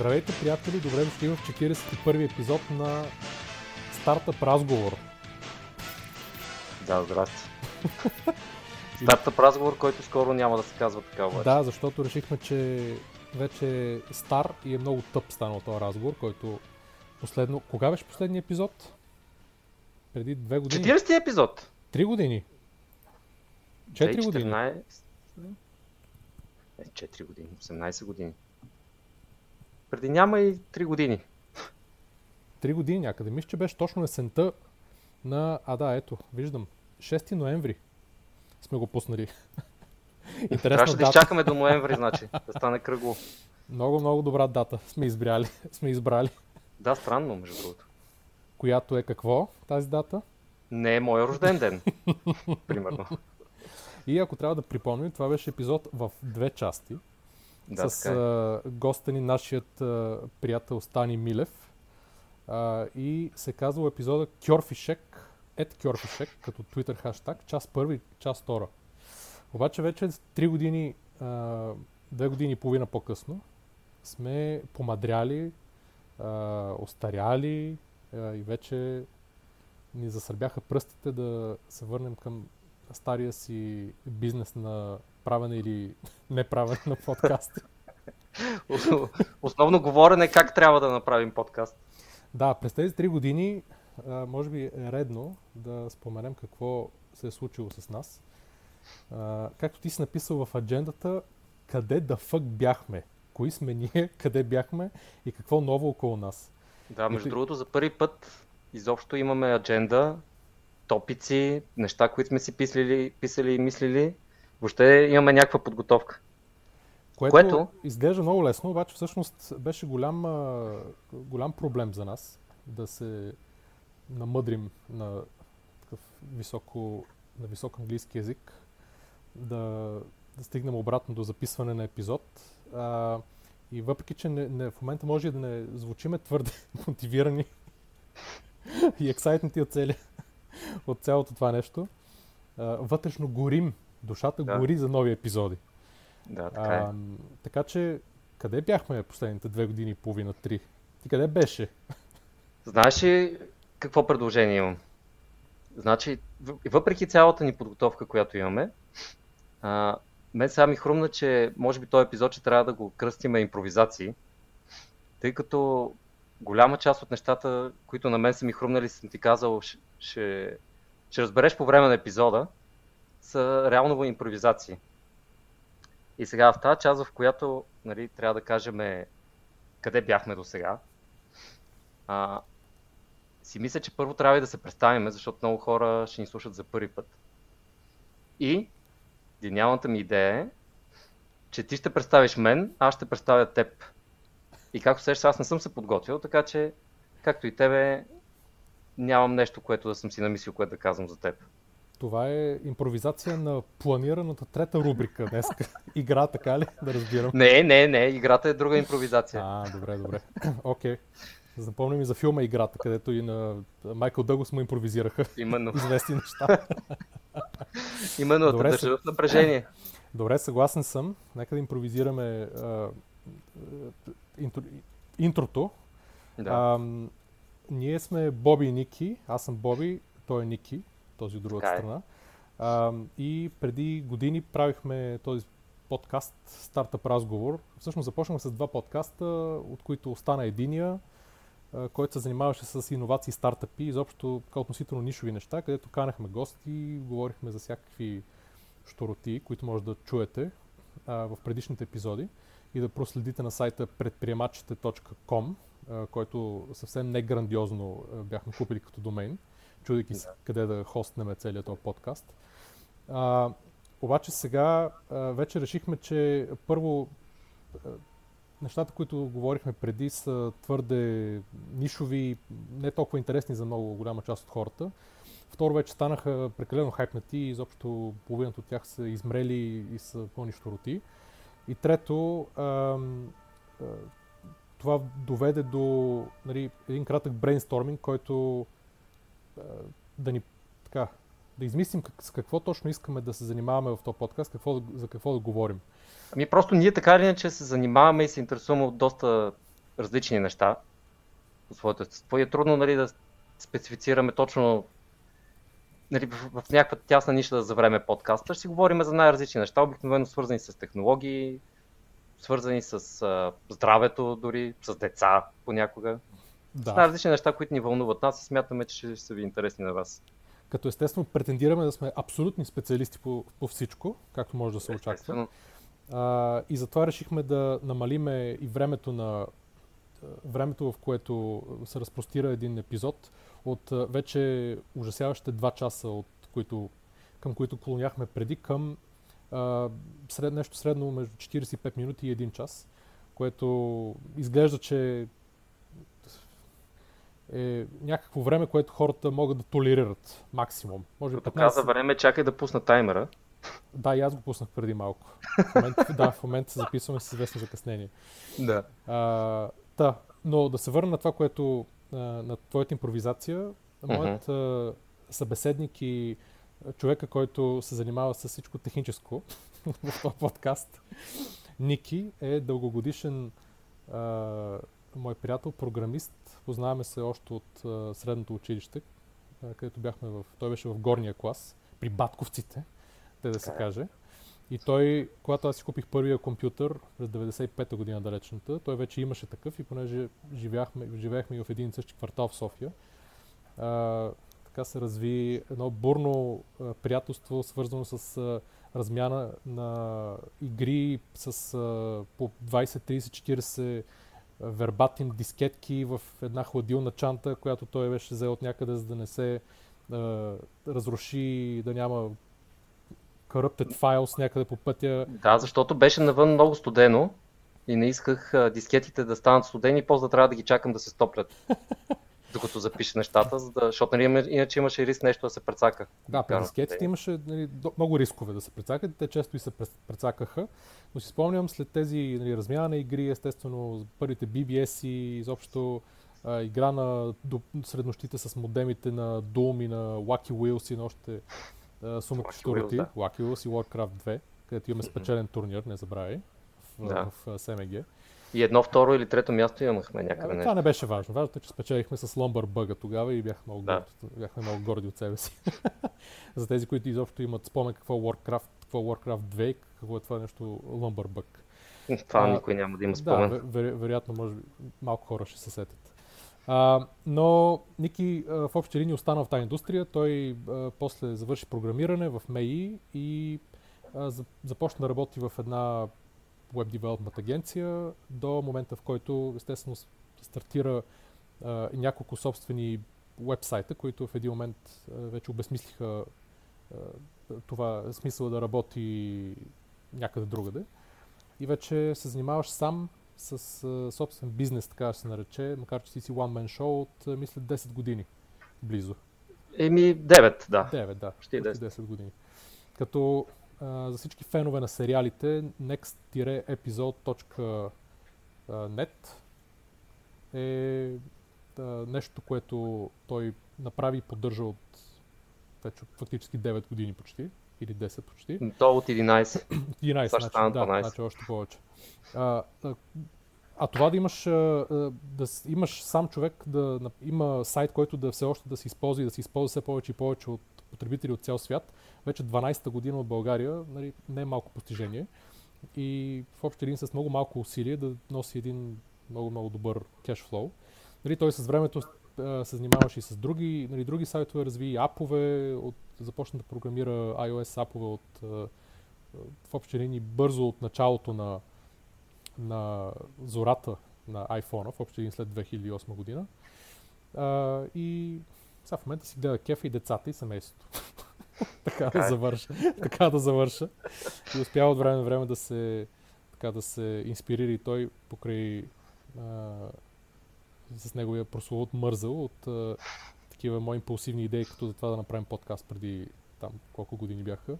Здравейте, приятели! Добре дошли в 41 епизод на Стартъп разговор. Да, здрасти. Стартъп разговор, който скоро няма да се казва така обаче. Да, защото решихме, че вече е стар и е много тъп станал този разговор, който последно... Кога беше последния епизод? Преди две години? 40 епизод? Три години. Четири години. 14... Е, 4 години, 18 години. Преди няма и 3 години. Три години някъде. Мисля, че беше точно есента на... А да, ето, виждам. 6 ноември сме го пуснали. Интересна Трябваше да изчакаме до ноември, значи, да стане кръгло. Много, много добра дата сме избрали. сме избрали. Да, странно, между другото. Която е какво тази дата? Не е моя рожден ден, примерно. И ако трябва да припомним, това беше епизод в две части. Да, с а, госта ни, нашият а, приятел Стани Милев. А, и се казва епизода Кьорфишек, ед Кьорфишек, като Twitter хаштаг, част първи, част втора. Обаче вече три години, а, две години и половина по-късно, сме помадряли, а, остаряли а, и вече ни засърбяха пръстите да се върнем към стария си бизнес на правене или неправене на подкасти. Основно говорене как трябва да направим подкаст. Да, през тези три години може би е редно да споменем какво се е случило с нас. Както ти си написал в аджендата, къде да фък бяхме? Кои сме ние, къде бяхме и какво ново около нас? Да, между и... другото, за първи път изобщо имаме адженда, топици, неща, които сме си писали, писали и мислили. Въобще имаме някаква подготовка. Което, което изглежда много лесно, обаче всъщност беше голям, голям проблем за нас да се намъдрим на такъв високо, на висок английски язик, да, да стигнем обратно до записване на епизод. А, и въпреки, че не, не, в момента може да не звучиме твърде мотивирани и ексайтнати от, цели, от цялото това нещо, а, вътрешно горим, душата да. гори за нови епизоди. Да, така е. А, така че, къде бяхме последните две години и половина, три? Ти къде беше? Знаеш ли какво предложение имам? Значи, въпреки цялата ни подготовка, която имаме, а, мен сега ми хрумна, че може би този епизод ще трябва да го кръстиме импровизации, тъй като голяма част от нещата, които на мен са ми хрумнали, съм ти казал, ще, ще, разбереш по време на епизода, са реално импровизации. И сега в тази част, в която нали, трябва да кажем къде бяхме до сега, а, си мисля, че първо трябва и да се представим, защото много хора ще ни слушат за първи път. И гениалната ми идея е, че ти ще представиш мен, аз ще представя теб. И както сещаш, аз не съм се подготвил, така че, както и тебе, нямам нещо, което да съм си намислил, което да казвам за теб. Това е импровизация на планираната трета рубрика днес. Игра, така ли? Да разбирам. Не, не, не. Играта е друга импровизация. А, добре, добре. Окей. Okay. Запомням и за филма Играта, където и на Майкъл Дъгос му импровизираха Именно. известни неща. Именно, Добре, да държа в напрежение. Добре, съгласен съм. Нека да импровизираме а, интро, интрото. Да. А, ние сме Боби и Ники. Аз съм Боби, той е Ники, този от другата е. страна. А, и преди години правихме този подкаст Стартъп разговор. Всъщност започнахме с два подкаста, от които остана единия който се занимаваше с иновации, стартъпи, изобщо относително нишови неща, където канахме гости, говорихме за всякакви штороти, които може да чуете а, в предишните епизоди и да проследите на сайта предприемачите.com, който съвсем не грандиозно бяхме купили като домейн, чудейки се къде да хостнеме целият този подкаст. А, обаче сега а, вече решихме, че първо нещата, които говорихме преди, са твърде нишови, не толкова интересни за много голяма част от хората. Второ, вече станаха прекалено хайпнати и изобщо половината от тях са измрели и са пълни штороти. И трето, ам, а, това доведе до нали, един кратък брейнсторминг, който а, да ни така, да измислим как, с какво точно искаме да се занимаваме в този подкаст, какво, за какво да говорим. Ами просто ние така или иначе се занимаваме и се интересуваме от доста различни неща по своето естество и е трудно нали, да специфицираме точно нали, в, в някаква тясна ниша да завреме подкаста. Ще си говорим за най-различни неща, обикновено свързани с технологии, свързани с а, здравето дори, с деца понякога. Да. С най-различни неща, които ни вълнуват нас и смятаме, че ще са ви интересни на вас. Като естествено претендираме да сме абсолютни специалисти по, по всичко, както може да се очаква. А, и затова решихме да намалиме и времето на времето, в което се разпростира един епизод от вече ужасяващите 2 часа, от които, към които клоняхме преди, към а, сред, нещо средно между 45 минути и 1 час, което изглежда, че е някакво време, което хората могат да толерират максимум. Може Като 15... каза време, чакай да пусна таймера. Да, и аз го пуснах преди малко. В момента, да, в момента се записваме с известно закъснение. Да. А, да, но да се върна на това, което на твоята импровизация. Моят uh-huh. събеседник и човека, който се занимава с всичко техническо в този подкаст, Ники, е дългогодишен а, мой приятел, програмист. Познаваме се още от а, средното училище, а, където бяхме в... Той беше в горния клас, при батковците, те да се каже. И той, когато аз си купих първия компютър през 95-та година далечната, той вече имаше такъв и понеже живяхме, живеехме и в един и същи квартал в София, а, така се разви едно бурно а, приятелство, свързано с а, размяна на игри с а, по 20, 30, 40 вербатим дискетки в една хладилна чанта, която той беше взел от някъде, за да не се а, разруши, да няма corrupted files някъде по пътя. Да, защото беше навън много студено и не исках дискетите да станат студени после да трябва да ги чакам да се стоплят. докато запише нещата, за да, защото нали, иначе имаше риск нещо да се прецака. Да, при дискетите имаше нали, много рискове да се прецакат, те често и се прецакаха, но си спомням след тези нали, размяна на игри, естествено първите BBS и изобщо а, игра на до, среднощите с модемите на Doom и на Wacky Wheels и на още сума да. Lucky Wheels и Warcraft 2, където имаме спечелен турнир, не забравяй, в, да. в, в SMG. И едно, второ или трето място имахме някъде. А, това не беше важно. Важното е, че спечелихме с Ломбър Бъга тогава и бяхме много, да. горди, бяхме много горди от себе си. За тези, които изобщо имат спомен какво е Warcraft, какво е Warcraft 2 какво е това нещо Ломбър Бъг. Това а, никой няма да има спомен. Да, веро, вероятно, може би, малко хора ще се сетят. А, но Ники а, в общи линии остана в тази индустрия. Той а, после завърши програмиране в МЕИ и а, започна да работи в една веб девелопмент агенция до момента, в който естествено стартира а, няколко собствени вебсайта, които в един момент а, вече обезмислиха а, това смисъл да работи някъде другаде. И вече се занимаваш сам с а, собствен бизнес, така да се нарече, макар че си си one man show от, а, мисля, 10 години близо. Еми, 9, да. 9, да. Почти 10. 10 години. Като за всички фенове на сериалите, next-episode.net е нещо, което той направи и поддържа от вече фактически 9 години почти. Или 10 почти. То от 11. 11, значи, да, значи още повече. А, а, а това да имаш, да имаш сам човек, да има сайт, който да все още да се използва и да се използва все повече и повече от потребители от цял свят, вече 12-та година от България нали, не е малко постижение. И в общи линии с много малко усилие да носи един много, много добър кешфлоу. Нали, той с времето се занимаваше и с други, нали, други сайтове, разви апове, от, започна да програмира iOS апове от, в общи линии бързо от началото на, на зората на iPhone, в общи линии след 2008 година. А, и сега в момента си гледа кефа и децата и семейството. така да завърша. така да завърша. И успява от време на време да се, така да се инспирира и той покрай а, с неговия прословут мързъл от а, такива мои импулсивни идеи, като за това да направим подкаст преди там колко години бяха.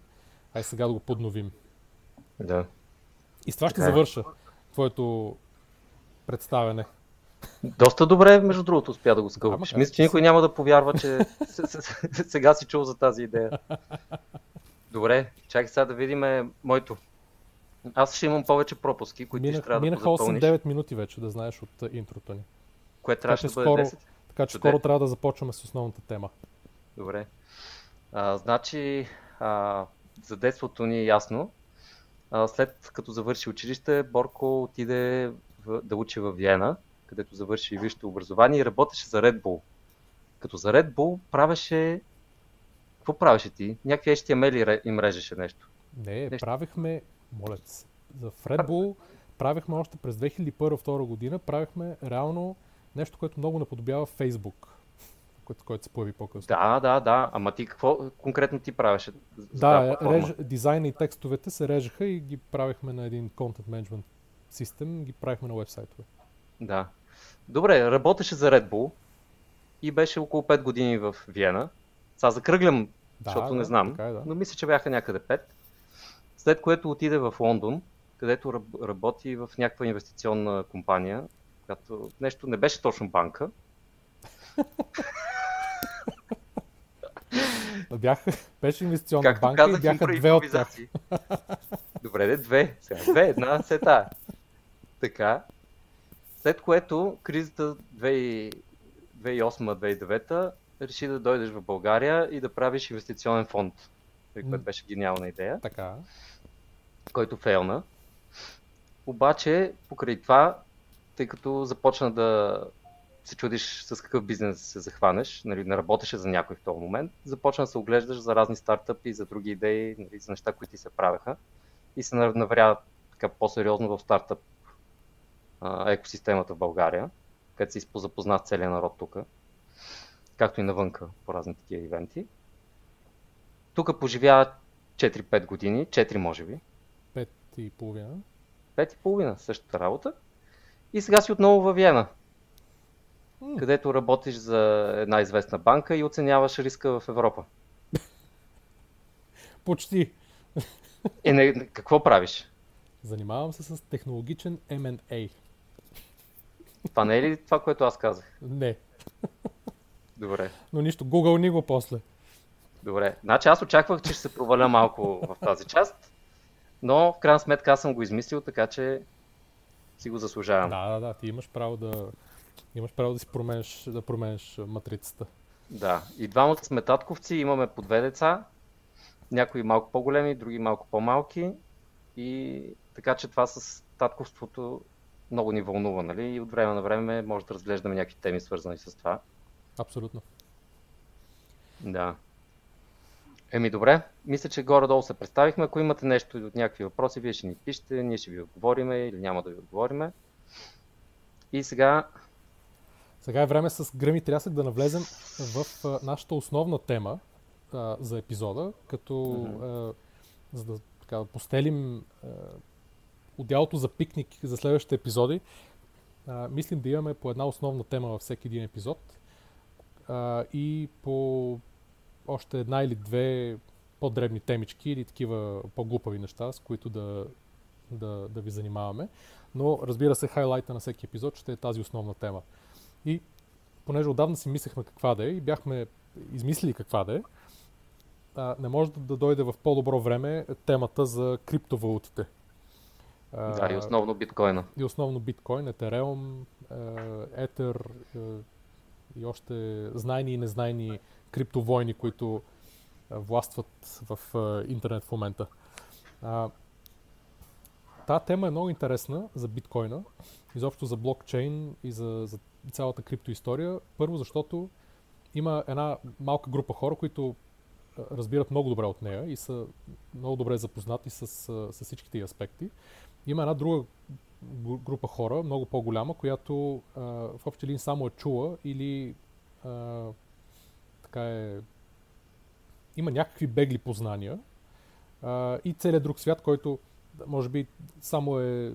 Ай сега да го подновим. Да. И с това ще е. завърша твоето представяне. Доста добре, между другото, успя да го скълпиш. Мисля, че никой няма да повярва, че сега си чул за тази идея. Добре, чакай сега да видим моето. Аз ще имам повече пропуски, които Минах, ще трябва минаха да запълниш. 8-9 минути вече, да знаеш от а, интрото ни. Кое трябваше да бъде скоро- 10? Така че Добре. скоро трябва да започваме с основната тема. Добре. А, значи, а, за детството ни е ясно. А, след като завърши училище, Борко отиде в, да учи в Виена, където завърши висшето образование и работеше за Red Bull. Като за Red Bull правеше... Какво правеше ти? Някакви HTML им режеше нещо. Не, Нещо. правихме, моля се, за Red Bull правихме още през 2001-2002 година, правихме реално нещо, което много наподобява Facebook, което, който се появи по-късно. Да, да, да. Ама ти какво конкретно ти правеше? Да, реж, дизайна и текстовете се режеха и ги правихме на един content management систем, ги правихме на вебсайтове. Да. Добре, работеше за Red Bull и беше около 5 години в Виена. Сега закръглям, Да, защото да, не знам, така е, да. но мисля, че бяха някъде 5. След което отиде в Лондон, където раб- работи в някаква инвестиционна компания, която нещо не беше точно банка. Бяха, беше инвестиционна Както банка и казах, бяха импро- две от тях. Добре, де, две. Сега, две, една, се та. Така. След което кризата 2000 2008-2009 реши да дойдеш в България и да правиш инвестиционен фонд, което беше гениална идея, Така. който фейлна. Обаче, покрай това, тъй като започна да се чудиш с какъв бизнес се захванеш, нали, не работеше за някой в този момент, започна да се оглеждаш за разни стартъпи, за други идеи, нали, за неща, които ти се правеха и се нав- навря така по-сериозно в стартъп а, екосистемата в България, където се запозна с целия народ тук, както и навънка по разни такива ивенти. Тук поживя 4-5 години, 4 може би, Пет и половина. Пет и половина, същата работа. И сега си отново във Виена, М. където работиш за една известна банка и оценяваш риска в Европа. Почти. Е, не, какво правиш? Занимавам се с технологичен M&A. Това не е ли това, което аз казах? Не, Добре, но нищо. Google ни го после. добре. Значи аз очаквах, че ще се проваля малко в тази част, но в крайна сметка аз съм го измислил, така че си го заслужавам. Да, да, да. Ти имаш право да имаш право да си променеш, да променеш матрицата. Да, и двамата сме татковци, имаме по две деца, някои малко по-големи, други малко по-малки и така че това с татковството много ни вълнува, нали? И от време на време може да разглеждаме някакви теми свързани с това. Абсолютно. Да. Еми добре, мисля, че горе-долу се представихме. Ако имате нещо от някакви въпроси, вие ще ни пишете, ние ще ви отговориме или няма да ви отговориме. И сега, Сега е време с гръм и трясък да навлезем в а, нашата основна тема а, за епизода, като Мгм. а, за да така, постелим отделото за пикник за следващите епизоди, а, мислим да имаме по една основна тема във всеки един епизод а, и по още една или две по-дребни темички или такива по-глупави неща, с които да, да, да ви занимаваме. Но разбира се, хайлайта на всеки епизод ще е тази основна тема. И понеже отдавна си мислехме каква да е и бяхме измислили каква да е, а, не може да, дойде в по-добро време темата за криптовалутите. Да, и основно биткоина. и основно биткоин, етереум, етер и още знайни и незнайни криптовойни, които а, властват в интернет в момента. Та тема е много интересна за биткоина, изобщо за блокчейн и за, за цялата криптоистория. Първо, защото има една малка група хора, които разбират много добре от нея и са много добре запознати с, с всичките й аспекти. Има една друга гру- група хора, много по-голяма, която а, в общи линии само е чула или а, така е има някакви бегли познания а, и целият друг свят, който може би само е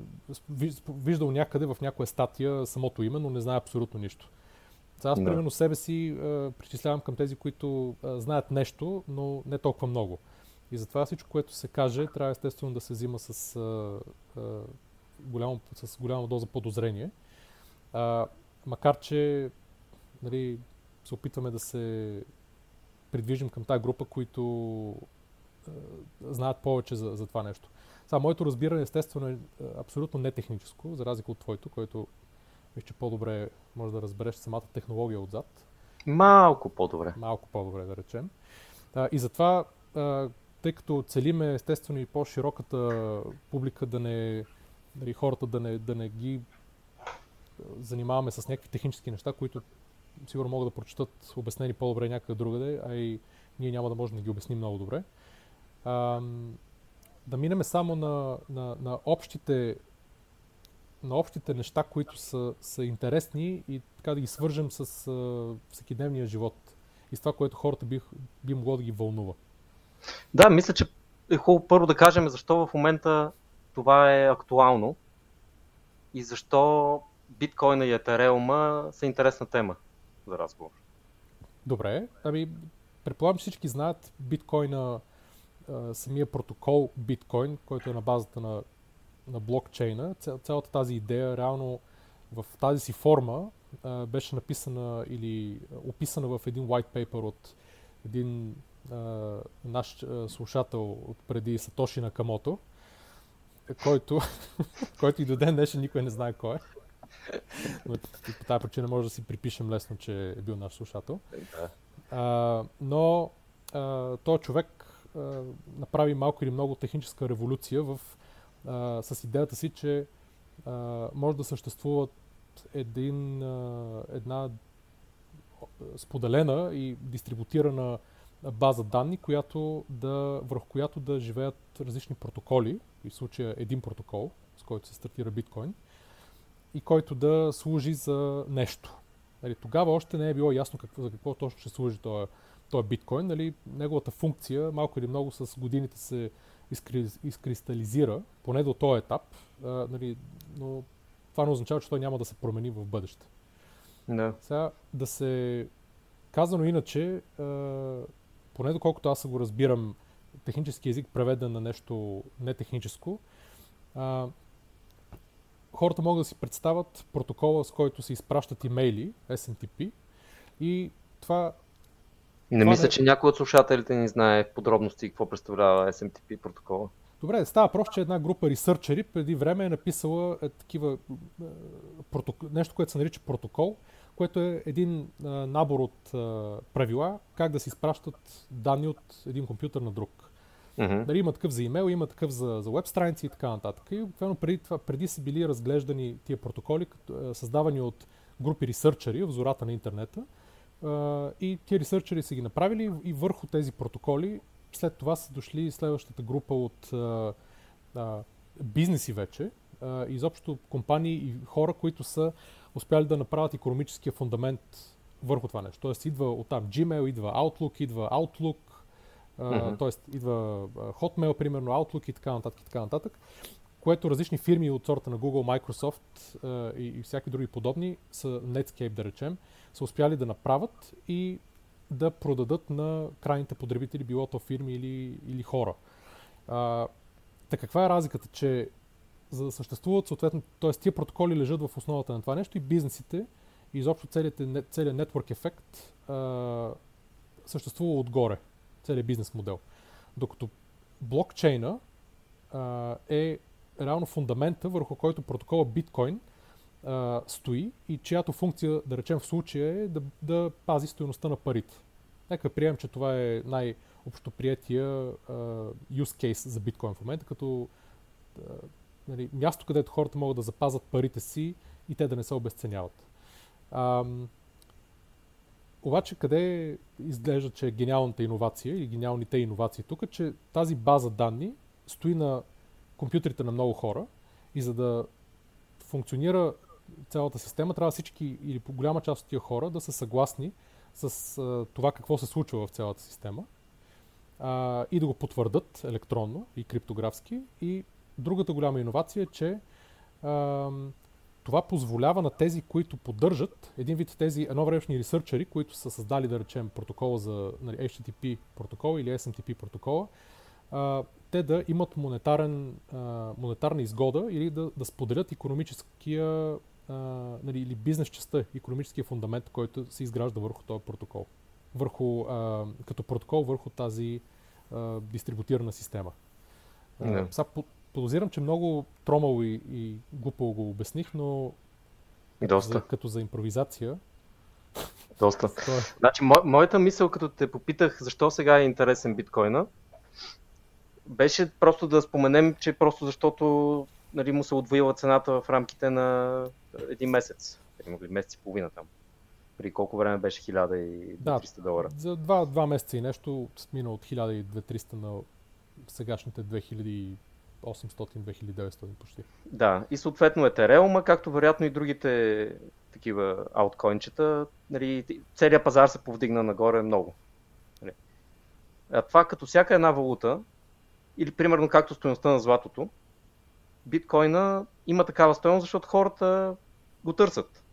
ви- виждал някъде в някоя статия самото име, но не знае абсолютно нищо. Сега аз, Да. примерно, себе си а, причислявам към тези, които а, знаят нещо, но не толкова много. И затова всичко, което се каже, трябва естествено да се взима с, а, а, голямо, с голяма доза подозрение. А, макар, че нали, се опитваме да се придвижим към тази група, които а, знаят повече за, за това нещо. Сега, моето разбиране естествено е абсолютно не техническо, за разлика от твоето, което мисля, че по-добре може да разбереш самата технология отзад. Малко по-добре. Малко по-добре, да речем. А, и затова, а, тъй като целиме естествено и по-широката публика да не, нали, хората да не, да не ги занимаваме с някакви технически неща, които сигурно могат да прочитат обяснени по-добре някъде другаде, а и ние няма да можем да ги обясним много добре. А, да минеме само на, на, на, общите, на общите неща, които са, са интересни и така да ги свържем с а, всекидневния живот и с това, което хората би, би могло да ги вълнува. Да, мисля, че е хубаво първо да кажем защо в момента това е актуално и защо биткоина и етереума са интересна тема за разговор. Добре, ами предполагам, всички знаят биткоина, самия протокол биткоин, който е на базата на, на блокчейна. цялата тази идея реално в тази си форма беше написана или описана в един white paper от един а, наш а, слушател от преди Сатоши Накамото, който, който и до ден днешен никой не знае кой е. Но по тази причина може да си припишем лесно, че е бил наш слушател. А, но а, този човек а, направи малко или много техническа революция в, а, с идеята си, че а, може да съществуват един, а, една споделена и дистрибутирана база данни, която да, върху която да живеят различни протоколи, в случая един протокол, с който се стартира биткоин, и който да служи за нещо. Нали, тогава още не е било ясно какво, за какво точно ще служи този, този биткоин. Нали, неговата функция малко или много с годините се изкри, изкристализира, поне до този етап, а, нали, но това не означава, че той няма да се промени в бъдеще. Да. Сега да се казано иначе, поне доколкото аз го разбирам, технически език преведен на нещо нетехническо, а, хората могат да си представят протокола, с който се изпращат имейли, SMTP, и това... Не това мисля, не... че някой от слушателите ни знае подробности какво представлява SMTP протокола. Добре, става просто, че една група ресърчери преди време е написала е, такива е, проток... нещо, което се нарича протокол, което е един е, набор от е, правила как да се изпращат данни от един компютър на друг. Mm-hmm. Нали, има такъв за имейл, има такъв за, за веб страници и така нататък. И обикновено преди, това, преди са били разглеждани тия протоколи, като, създавани от групи ресърчери в зората на интернета. Е, и тия ресърчери са ги направили и върху тези протоколи след това са дошли следващата група от е, е, бизнеси вече, е, изобщо компании и хора, които са успяли да направят економическия фундамент върху това нещо. Тоест идва от там Gmail, идва Outlook, идва Outlook, Mm-hmm. Тоест, идва Hotmail, примерно, Outlook и така нататък, и така нататък, което различни фирми от сорта на Google, Microsoft и, и всяки други подобни, са Netscape, да речем, са успяли да направят и да продадат на крайните потребители, било то фирми или, или хора. Uh, така каква е разликата, че за да съществуват съответно, т.е. тия протоколи лежат в основата на това нещо и бизнесите и изобщо целият, целият network ефект съществува отгоре целият бизнес модел. Докато блокчейна а, е реално фундамента, върху който протокола биткоин а, стои и чиято функция, да речем в случая е да, да пази стоеността на парите. Нека приемем, че това е най-общоприятия uh, use case за биткоин в момента, като нали, място, където хората могат да запазят парите си и те да не се обесценяват. Uh, обаче къде изглежда, че е гениалната иновация или гениалните иновации тук, е, че тази база данни стои на компютрите на много хора и за да функционира цялата система, трябва всички или по голяма част от тия хора да са съгласни с а, това какво се случва в цялата система а, и да го потвърдат електронно и криптографски. И другата голяма иновация е, че а, това позволява на тези, които поддържат, един вид тези едновремешни ресърчери, които са създали, да речем, протокола за нали, HTTP протокол или SMTP протокола, а, те да имат монетарен, а, монетарна изгода или да, да споделят економическия а, нали, или бизнес частта, економическия фундамент, който се изгражда върху този протокол. Върху, а, като протокол върху тази а, дистрибутирана система. Yeah. А, по, подозирам, че много тромало и, и глупо го обясних, но Доста. За, като за импровизация. Доста. Е. Значи, мо, моята мисъл, като те попитах защо сега е интересен биткоина, беше просто да споменем, че просто защото нали, му се отвоила цената в рамките на един месец. Или месец и половина там. При колко време беше 1300 да, долара? За два, два месеца и нещо мина от 1200-300 на сегашните 2800-2900 почти. Да, и съответно Ethereum, както вероятно и другите такива ауткоинчета, нали, целият пазар се повдигна нагоре много. Нали. А това като всяка една валута, или примерно както стоеността на златото, биткоина има такава стоеност, защото хората го търсят.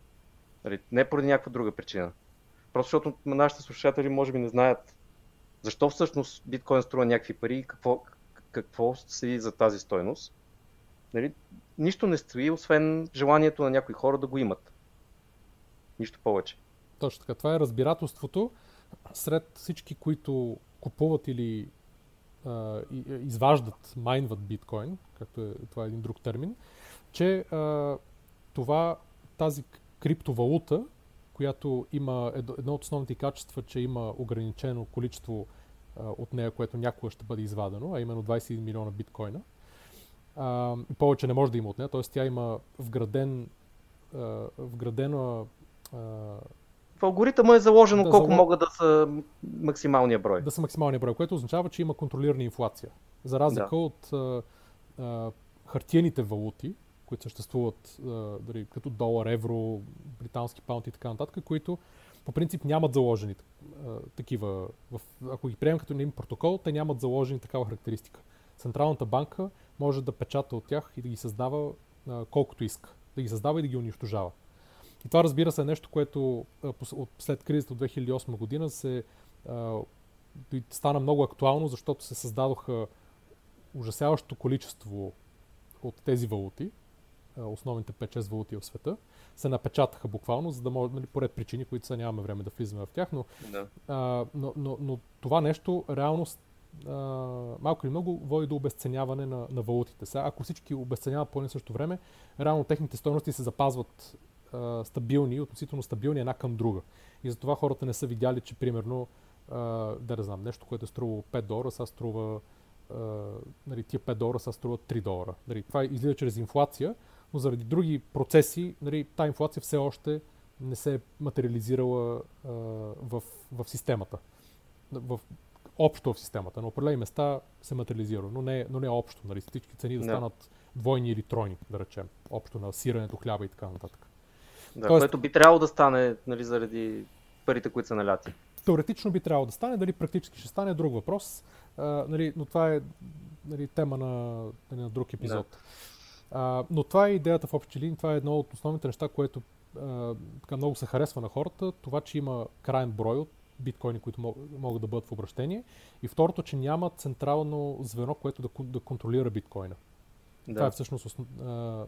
Нали, не поради някаква друга причина. Просто защото нашите слушатели може би не знаят защо всъщност биткоин струва някакви пари и какво, какво седи за тази стойност. Нали, нищо не стои, освен желанието на някои хора да го имат. Нищо повече. Точно така. Това е разбирателството сред всички, които купуват или а, изваждат, майнват биткоин, както е, това е един друг термин, че а, това, тази криптовалута, която има едно от основните качества, че има ограничено количество а, от нея, което някога ще бъде извадено, а именно 21 милиона биткоина. А, повече не може да има от нея, т.е. тя има вграден, а, вградена в алгоритъма е заложено да, колко залог... могат да са максималния брой. Да са максималния брой, което означава, че има контролирана инфлация. За разлика да. от а, а, хартиените валути, които съществуват а, дали, като долар, евро, британски паунт и така нататък, които по принцип нямат заложени а, такива. В, ако ги приемем като един протокол, те нямат заложени такава характеристика. Централната банка може да печата от тях и да ги създава а, колкото иска. Да ги създава и да ги унищожава. И това разбира се е нещо, което след кризата от 2008 година се а, стана много актуално, защото се създадоха ужасяващо количество от тези валути, основните 5-6 валути в света, се напечатаха буквално, за да може, нали, поред причини, които са нямаме време да влизаме в тях, но, да. а, но, но, но това нещо реално а, малко или много води до обесценяване на, на валутите. Сега, ако всички обесценяват по едно също време, реално техните стоености се запазват а, стабилни, относително стабилни една към друга. И затова хората не са видяли, че примерно, а, да не знам, нещо, което е струвало 5 долара, сега струва а, нали, тия 5 долара сега струва 3 долара. Нали, това излиза чрез инфлация, но заради други процеси, нали, тази инфлация все още не се е материализирала а, в, в системата. В, общо в системата. На определени места се материализира, но не, но не общо. Нали, всички цени да станат двойни или тройни, да речем. Общо на сирането, хляба и така нататък. Да, Тоест, което би трябвало да стане нали, заради парите, които са наляти. Теоретично би трябвало да стане, дали практически ще стане друг въпрос, а, нали, но това е нали, тема на, нали, на друг епизод. Да. А, но това е идеята в общи линии, това е едно от основните неща, което а, така много се харесва на хората, това, че има крайен брой от биткоини, които могат да бъдат в обращение. И второто, че няма централно звено, което да, да контролира биткоина. Да. Това е всъщност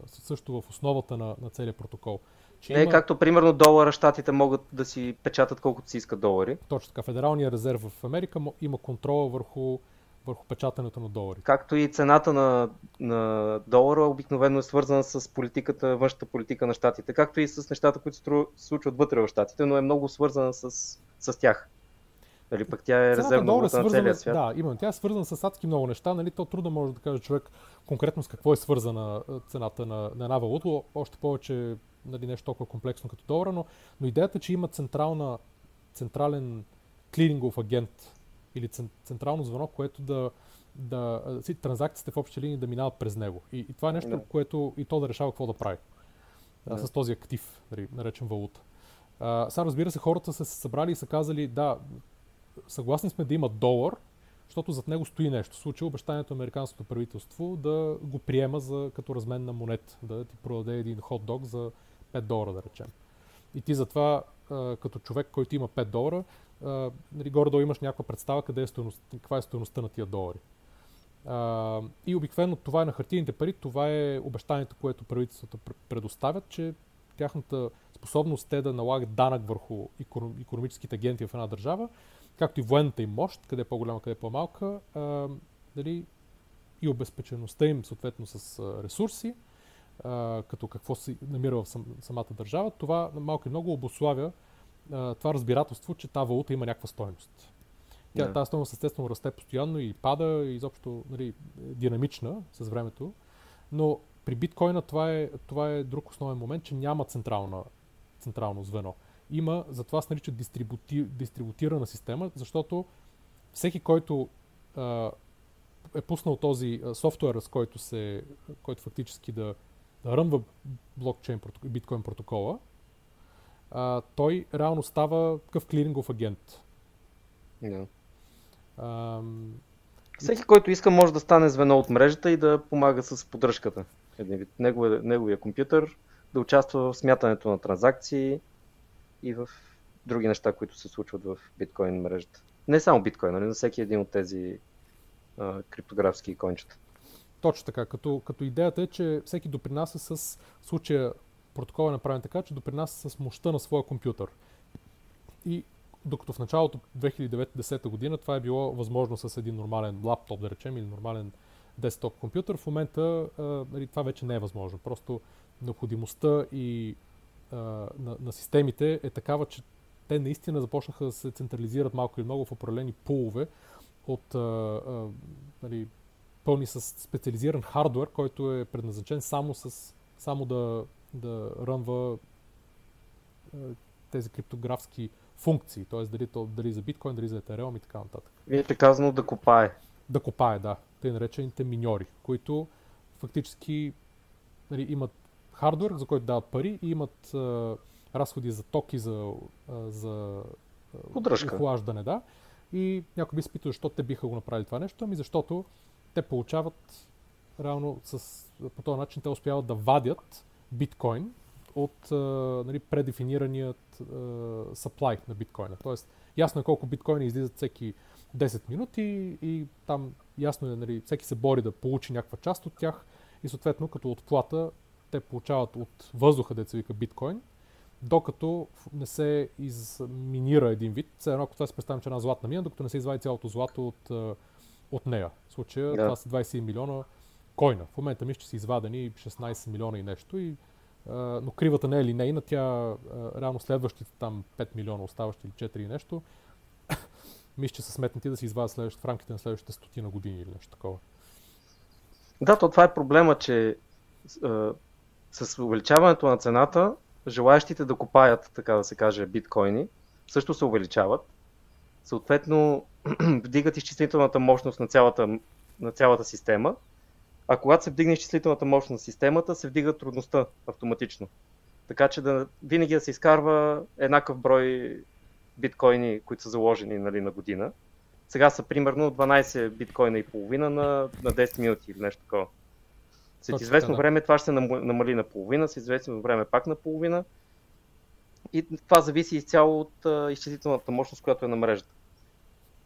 също в основата на, на целият протокол. Че не има... както примерно долара, щатите могат да си печатат колкото си искат долари. Точно така. Федералния резерв в Америка има контрола върху, върху печатането на долари. Както и цената на, на долара обикновено е свързана с политиката, външната политика на щатите, както и с нещата, които се случват вътре в щатите, но е много свързана с, с тях. Нали, пък тя е резервна валута е на целия свят. Да, именно. Тя е свързана с адски много неща. Нали, то трудно може да каже човек конкретно с какво е свързана цената на, на една валута. Още повече нали, нещо толкова комплексно като долара, но, но идеята, че има централна, централен клирингов агент или централно звено, което да, да транзакциите в общи линии да минават през него. И, и това е нещо, да. което и то да решава какво да прави да. с този актив, нали, наречен валута. А, сега разбира се, хората са се събрали и са казали, да, съгласни сме да има долар, защото зад него стои нещо. Случай обещанието на американското правителство да го приема за, като размен на монет, да ти продаде един хот-дог за 5 долара, да речем. И ти затова, като човек, който има 5 долара, нали, горе-долу имаш някаква представа къде е стоеност, каква е стоеността на тия долари. И обикновено това е на хартийните пари, това е обещанието, което правителствата предоставят, че тяхната способност те да налагат данък върху економическите агенти в една държава, както и военната им мощ, къде е по-голяма, къде е по-малка, а, дали, и обезпечеността им съответно с ресурси, а, като какво се намира в сам, самата държава, това малко и много обославя а, това разбирателство, че тази валута има някаква стойност. Тя, yeah. Тази стойност естествено расте постоянно и пада, и изобщо нали, динамична с времето, но при биткоина това е, това е друг основен момент, че няма централна, централно звено. Има, затова се нарича дистрибути, дистрибутирана система, защото всеки, който а, е пуснал този софтуер, с който, се, който фактически да, да рънва блокчейн биткоин протокола, а, той реално става такъв клирингов агент. Yeah. А, Всеки, който иска, може да стане звено от мрежата и да помага с поддръжката. Неговия, неговия компютър да участва в смятането на транзакции и в други неща, които се случват в биткоин мрежата. Не само биткоин, нали, на всеки един от тези а, криптографски икончета. Точно така, като, като идеята е, че всеки допринася с случая протокола е направен така, че допринася с мощта на своя компютър. И докато в началото 2010 година това е било възможно с един нормален лаптоп, да речем, или нормален десктоп компютър, в момента а, нали, това вече не е възможно. Просто необходимостта и а, на, на системите е такава, че те наистина започнаха да се централизират малко или много в определени пулове от а, а, нали, пълни с специализиран хардвер, който е предназначен само, с, само да, да рънва а, тези криптографски функции, т.е. Дали, дали за биткоин, дали за Ethereum и така нататък. Вие сте казано да копае. Да копае, да. Те наречените миньори, които фактически нали, имат хардвер, за който дават пари и имат а, разходи за токи, за, а, за Поддръжка. охлаждане, да. И някой би се питал, защо те биха го направили това нещо. Ами защото те получават реално с, по този начин те успяват да вадят биткоин от а, нали, предефинираният а, supply на биткоина. Тоест, ясно е колко биткоини излизат всеки 10 минути и там ясно е, нали, всеки се бори да получи някаква част от тях и съответно като отплата те получават от въздуха, деца вика биткоин, докато не се изминира един вид. Все едно, ако това си представим, че е една златна мина, докато не се извади цялото злато от, от нея. В случая yeah. това са 20 милиона койна. В момента мисля, че са извадени 16 милиона и нещо, и, а, но кривата не е линейна, тя а, реално следващите там 5 милиона оставащи или 4 и нещо, мисля, че са сметнати да се извадят следващ, в рамките на следващите стотина години или нещо такова. Да, то това е проблема, че а, с увеличаването на цената, желаящите да купаят, така да се каже, биткоини, също се увеличават. Съответно, вдигат изчислителната мощност на цялата, на цялата система, а когато се вдигне изчислителната мощност на системата, се вдига трудността автоматично. Така че да, винаги да се изкарва еднакъв брой биткоини, които са заложени нали, на година. Сега са примерно 12 биткоина и половина на, на 10 минути или нещо такова. След известно да. време това ще се намали на половина, след известно време пак на половина. И това зависи изцяло от а, изчислителната мощност, която е на мрежата.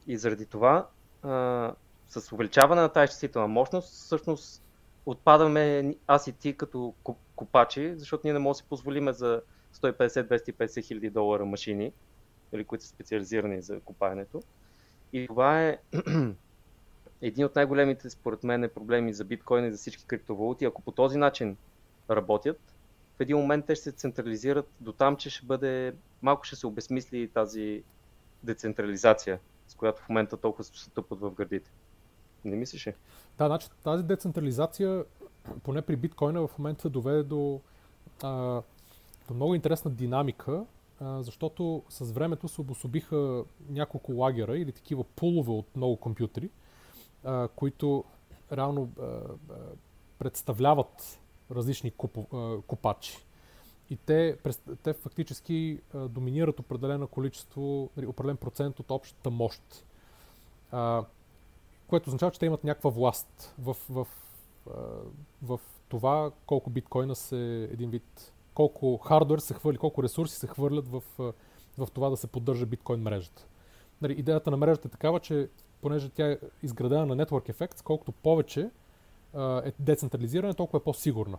И заради това, а, с увеличаване на тази изчислителна мощност, всъщност отпадаме аз и ти като купачи, защото ние не можем да си позволиме за 150-250 хиляди долара машини, или, които са специализирани за купаенето. И това е един от най-големите, според мен, проблеми за биткоин и за всички криптовалути. Ако по този начин работят, в един момент те ще се централизират до там, че ще бъде, малко ще се обесмисли тази децентрализация, с която в момента толкова се тъпат в гърдите. Не мислиш ли? Да, значи тази децентрализация, поне при биткоина в момента доведе до, а, до много интересна динамика, а, защото с времето се обособиха няколко лагера или такива пулове от много компютри, а, които реално а, представляват различни купо, а, купачи. И те, те фактически доминират определено количество, нали, определен процент от общата мощ. А, което означава, че те имат някаква власт в, в, в това колко биткоина се един вид, колко хардвер се хвърли, колко ресурси се хвърлят в, в това да се поддържа биткоин мрежата. Нали, идеята на мрежата е такава, че понеже тя е изградена на Network Effects, колкото повече а, е децентрализирана, толкова е по-сигурна.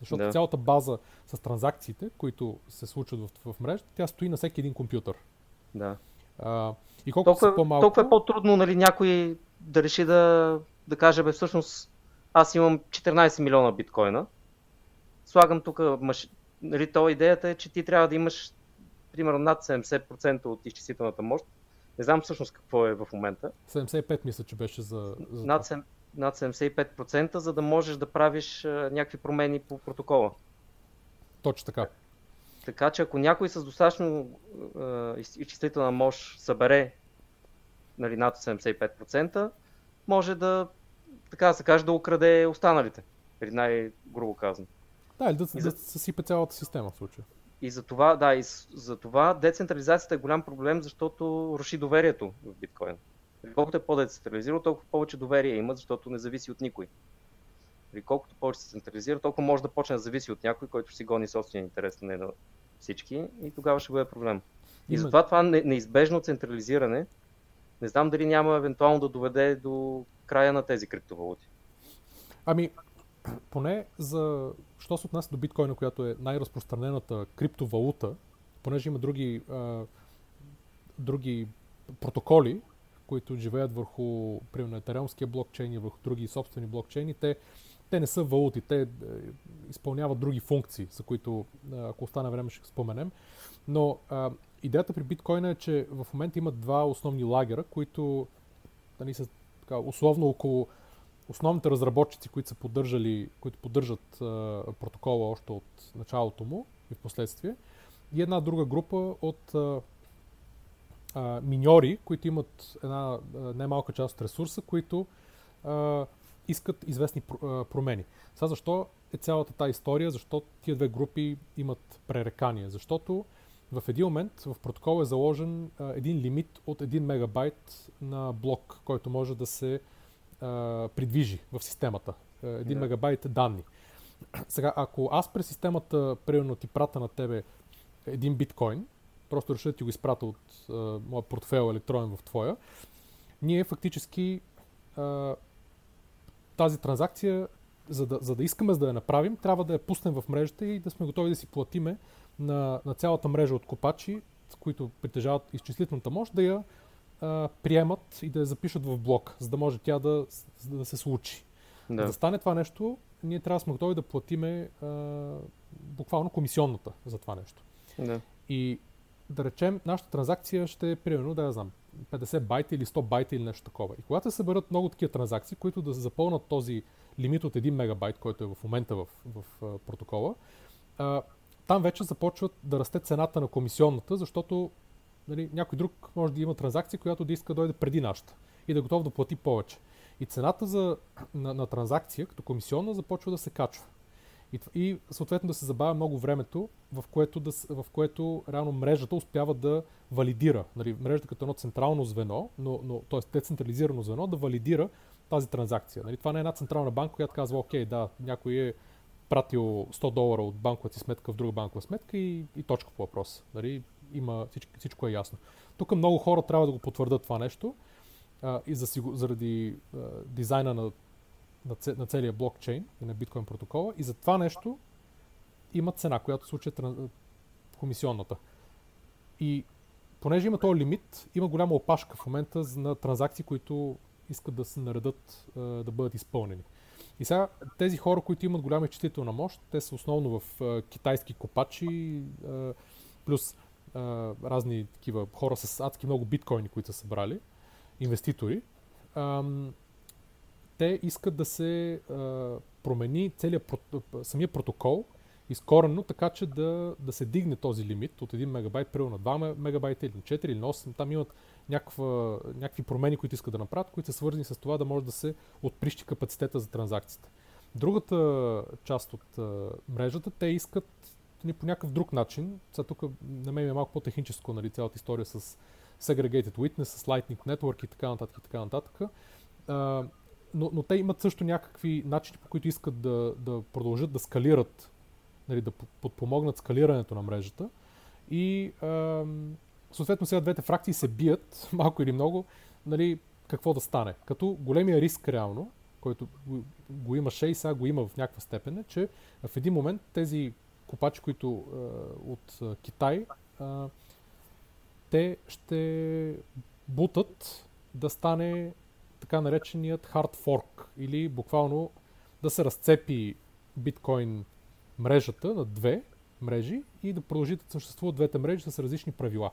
Защото да. цялата база с транзакциите, които се случват в, в мрежата, тя стои на всеки един компютър. Да. А, и колкото толкова, по-малко... толкова е по-трудно нали, някой да реши да да каже, бе, всъщност аз имам 14 милиона биткоина, слагам тук, маш... нали, то идеята е, че ти трябва да имаш примерно над 70% от изчислителната мощ. Не знам всъщност какво е в момента. 75 мисля, че беше за... за над, 7, над 75%, за да можеш да правиш някакви промени по протокола. Точно така. Така че ако някой с достатъчно изчислителна мощ събере нали, над 75%, може да, така да се каже, да украде останалите. Или най-грубо казано. Да, или да, да, да съсипе цялата система в случая. И за това, да, и за това децентрализацията е голям проблем, защото руши доверието в биткоин. Колкото е по-децентрализирано, толкова повече доверие има, защото не зависи от никой. Или колкото повече се централизира, толкова може да почне да зависи от някой, който ще си гони собствения интерес, не на всички, и тогава ще бъде проблем. И затова това неизбежно централизиране, не знам дали няма евентуално да доведе до края на тези криптовалути. Ами, поне за, що се отнася до биткоина, която е най-разпространената криптовалута, понеже има други, а, други протоколи, които живеят върху, примерно, етереумския блокчейн и върху други собствени блокчейни, те, те не са валути, те е, изпълняват други функции, за които, ако остане време, ще споменем. Но а, идеята при биткоина е, че в момента има два основни лагера, които нали, са така, условно около основните разработчици, които са поддържали, които поддържат а, протокола още от началото му и в последствие, и една друга група от а, а, миньори, които имат една немалка част от ресурса, които а, искат известни промени. Сега защо е цялата тази история, защо тия две групи имат пререкания? Защото в един момент в протокола е заложен а, един лимит от 1 мегабайт на блок, който може да се а, придвижи в системата. 1 yeah. мегабайт данни. Сега, ако аз през системата, примерно, ти прата на тебе един биткоин, просто реша да ти го изпрата от а, моя портфел електронен в твоя, ние фактически а, тази транзакция, за да, за да искаме за да я направим, трябва да я пуснем в мрежата и да сме готови да си платиме на, на цялата мрежа от копачи, които притежават изчислителната мощ, да я а, приемат и да я запишат в блок, за да може тя да, да се случи. Да. За да стане това нещо, ние трябва да сме готови да платиме а, буквално комисионната за това нещо. Да. И да речем, нашата транзакция ще е примерно, да я знам, 50 байта или 100 байта или нещо такова. И когато се съберат много такива транзакции, които да запълнат този лимит от 1 мегабайт, който е в момента в, в, в протокола, а, там вече започват да расте цената на комисионната, защото нали, някой друг може да има транзакция, която да иска да дойде преди нашата и да е готов да плати повече. И цената за, на, на транзакция като комисионна започва да се качва. И, и съответно да се забавя много времето, в което, да, в което реално мрежата успява да валидира. Нали, мрежата като едно централно звено, но, но, т.е. децентрализирано звено, да валидира тази транзакция. Нали, това не е една централна банка, която казва, окей, да, някой е пратил 100 долара от банковата си сметка в друга банкова сметка и, и точка по въпрос. Нали, има, всичко, всичко е ясно. Тук много хора трябва да го потвърдят това нещо а, и за, заради а, дизайна на на, на целия блокчейн и на биткоин протокола и за това нещо има цена, която се случи комисионната. И понеже има този лимит, има голяма опашка в момента на транзакции, които искат да се наредат да бъдат изпълнени. И сега тези хора, които имат голяма изчислителна мощ, те са основно в китайски копачи, плюс разни такива хора с адски много биткоини, които са събрали, инвеститори те искат да се а, промени целият, самия протокол изкорено, така че да, да се дигне този лимит от 1 мегабайт, примерно на 2 мегабайта или на 4 или на 8. Там имат някаква, някакви промени, които искат да направят, които са свързани с това да може да се отприщи капацитета за транзакцията. Другата част от а, мрежата, те искат ни по някакъв друг начин. Сега тук на мен е малко по-техническо, нали, цялата история с Segregated Witness, с Lightning Network и така нататък и така нататък. А, но, но те имат също някакви начини, по които искат да, да продължат да скалират, нали, да подпомогнат скалирането на мрежата. И а, съответно сега двете фракции се бият, малко или много, нали, какво да стане. Като големия риск реално, който го, го имаше и сега го има в някаква степен, е, че в един момент тези копачи, които а, от а, Китай, а, те ще бутат да стане така нареченият hard fork или буквално да се разцепи биткоин мрежата на две мрежи и да продължи да съществуват двете мрежи с различни правила.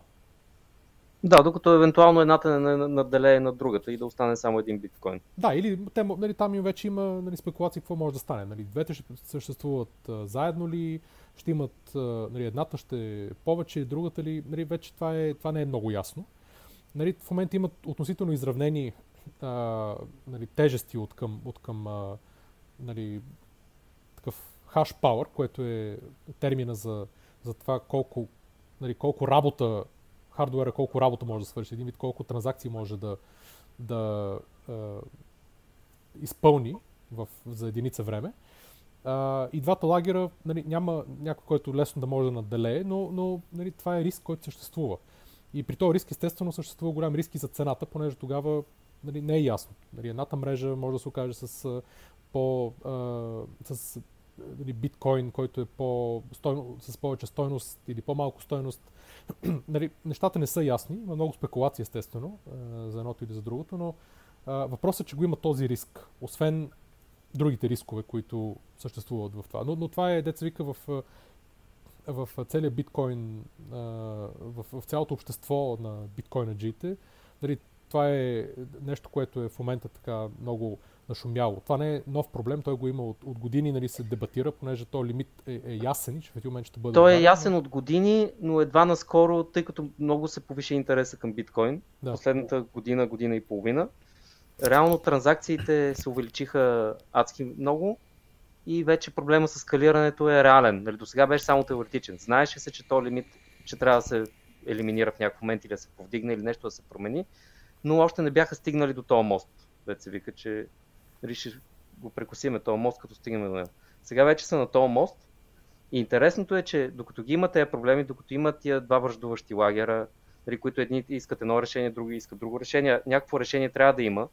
Да, докато евентуално едната не наделее на другата и да остане само един биткоин. Да, или те, нали, там им вече има нали, спекулации какво може да стане. Нали, двете ще съществуват а, заедно ли, ще имат, а, нали, едната ще е повече, другата ли, нали, вече това, е, това не е много ясно. Нали, в момента имат относително изравнени а, нали, тежести от към, от към а, нали, такъв hash power, което е термина за, за това колко, нали, колко работа, хардуера колко работа може да свърши, един вид колко транзакции може да, да е, изпълни в, за единица време. А, и двата лагера нали, няма някой, който лесно да може да наделее, но, но нали, това е риск, който съществува. И при този риск, естествено, съществува голям риск и за цената, понеже тогава нали, не е ясно. Нали, едната мрежа може да се окаже с, по, а, с нали, биткоин, който е по стойно, с повече стойност или по-малко стойност. нали, нещата не са ясни, има много спекулации естествено за едното или за другото, но а, въпросът е, че го има този риск, освен другите рискове, които съществуват в това. Но, но това е, деца вика, в, в целия биткоин, в, в цялото общество на биткоинаджиите, нали, това е нещо, което е в момента така много нашумяло. Това не е нов проблем, той го има от, от години, нали се дебатира, понеже този лимит е, е ясен и че в един момент ще бъде. Той е ясен от години, но едва наскоро, тъй като много се повиши интереса към биткоин, да. последната година, година и половина, реално транзакциите се увеличиха адски много и вече проблема с скалирането е реален. Нали, до сега беше само теоретичен. Знаеше се, че този лимит че трябва да се елиминира в някакъв момент или да се повдигне или нещо да се промени, но още не бяха стигнали до този мост. Вече се вика, че ще го прекусиме този мост, като стигнем до него. Сега вече са на този мост и интересното е, че докато ги има тези проблеми, докато имат тия два връждуващи лагера, нали, които едни искат едно решение, други искат друго решение, някакво решение трябва да има,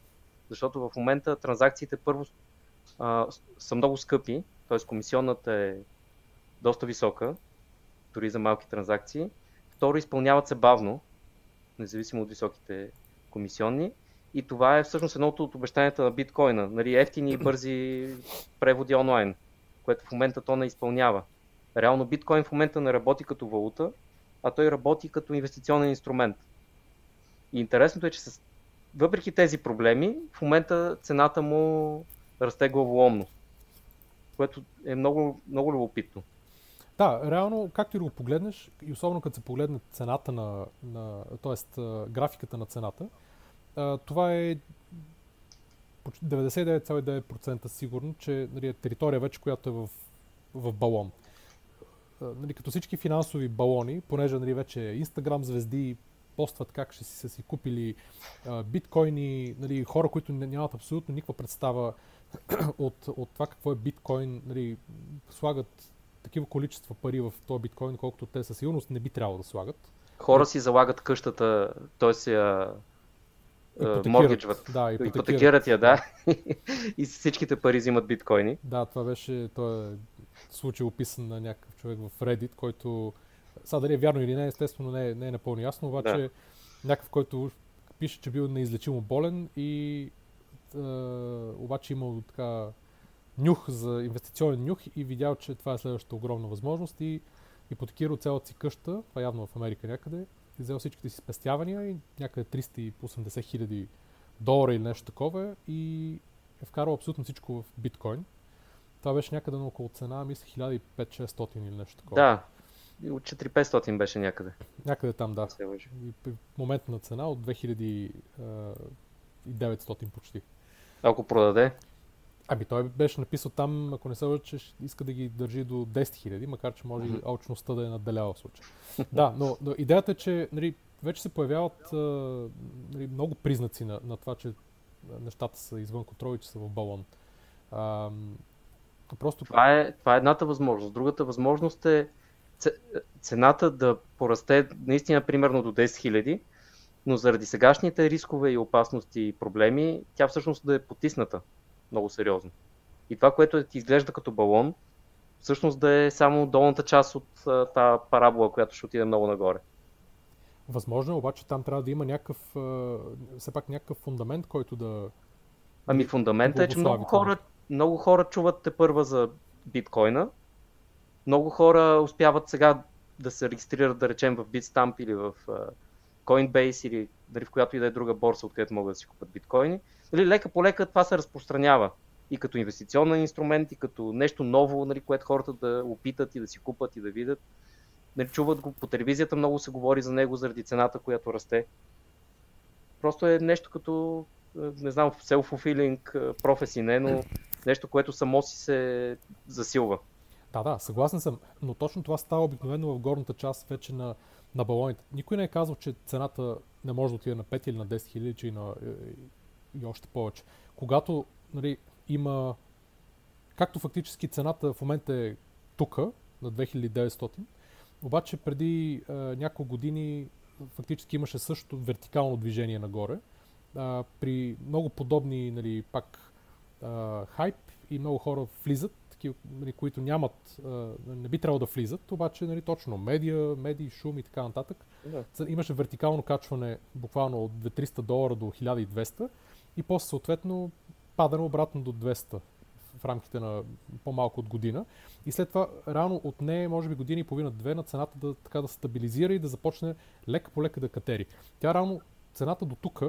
защото в момента транзакциите първо а, са много скъпи, т.е. комисионната е доста висока, дори за малки транзакции. Второ, изпълняват се бавно, независимо от високите комисионни. И това е всъщност едното от обещанията на биткоина. Нали, ефтини и бързи преводи онлайн, което в момента то не изпълнява. Реално биткоин в момента не работи като валута, а той работи като инвестиционен инструмент. И интересното е, че с... въпреки тези проблеми, в момента цената му расте главоломно, което е много, много любопитно. Да, реално, както и го погледнеш, и особено като се погледне цената на, на т.е. графиката на цената, това е 99,9% сигурно, че нали, е територия вече, която е в, в балон. Нали, като всички финансови балони, понеже нали, вече Instagram звезди постват как ще си, са си купили а, биткоини, нали, хора, които нямат абсолютно никаква представа от, от това какво е биткоин, нали, слагат такива количества пари в този биткоин, колкото те със сигурност не би трябвало да слагат. Хора си залагат къщата, т.е. си я моргиджват. Да, ипотекират я, да. и всичките пари взимат биткоини. Да, това беше, той е случай описан на някакъв човек в Reddit, който, сега дали е вярно или не, естествено не е, не е напълно ясно, обаче да. някакъв, който пише, че бил неизлечимо болен и е, обаче имал така нюх за инвестиционен нюх и видял, че това е следващата огромна възможност и ипотекирал цялата си къща, това явно в Америка някъде, и взел всичките си спестявания и някъде 380 хиляди долара или нещо такова и е вкарал абсолютно всичко в биткоин. Това беше някъде на около цена, мисля 1500-600 или нещо такова. Да, от 4500 беше някъде. Някъде там, да. И моментна цена от 2900 почти. Ако продаде? Ами той беше написал там, ако не се лъча, че иска да ги държи до 10 000, макар че може mm-hmm. и алчността да е надделяла в случая. да, но, но идеята е, че нали, вече се появяват а, нали, много признаци на, на това, че нещата са извън контрол и че са в балон. А, просто... това, е, това е едната възможност. Другата възможност е цената да порасте наистина примерно до 10 000, но заради сегашните рискове и опасности и проблеми, тя всъщност да е потисната много сериозно. И това, което ти изглежда като балон, всъщност да е само долната част от тази парабола, която ще отиде много нагоре. Възможно е, обаче там трябва да има някакъв, все пак някакъв фундамент, който да, Ами фундамента е, че много хора, много хора чуват те първа за биткоина. Много хора успяват сега да се регистрират, да речем, в Bitstamp или в Coinbase или дали в която и да е друга борса, откъдето могат да си купат биткоини. Нали, лека по лека това се разпространява и като инвестиционен инструмент, и като нещо ново, нали, което хората да опитат и да си купат и да видят. Нали, чуват го по телевизията, много се говори за него заради цената, която расте. Просто е нещо като, е, не знам, self-fulfilling професи, не, но нещо, което само си се засилва. Да, да, съгласен съм, но точно това става обикновено в горната част вече на, на балоните. Никой не е казал, че цената не може да отиде на 5 или на 10 хиляди, че и, на, и, и още повече. Когато нали, има, както фактически цената в момента е тука, на 2900, обаче преди а, няколко години фактически имаше също вертикално движение нагоре. А, при много подобни, нали, пак а, хайп и много хора влизат, нали, които нямат, не би трябвало да влизат, обаче нали, точно медиа, медии, шум и така нататък. Да. Имаше вертикално качване буквално от 2300 долара до 1200 и после съответно падане обратно до 200 в рамките на по-малко от година. И след това, реално от нея, може би година и половина-две, на цената да, така да стабилизира и да започне лека по лека да катери. Тя реално цената до тук,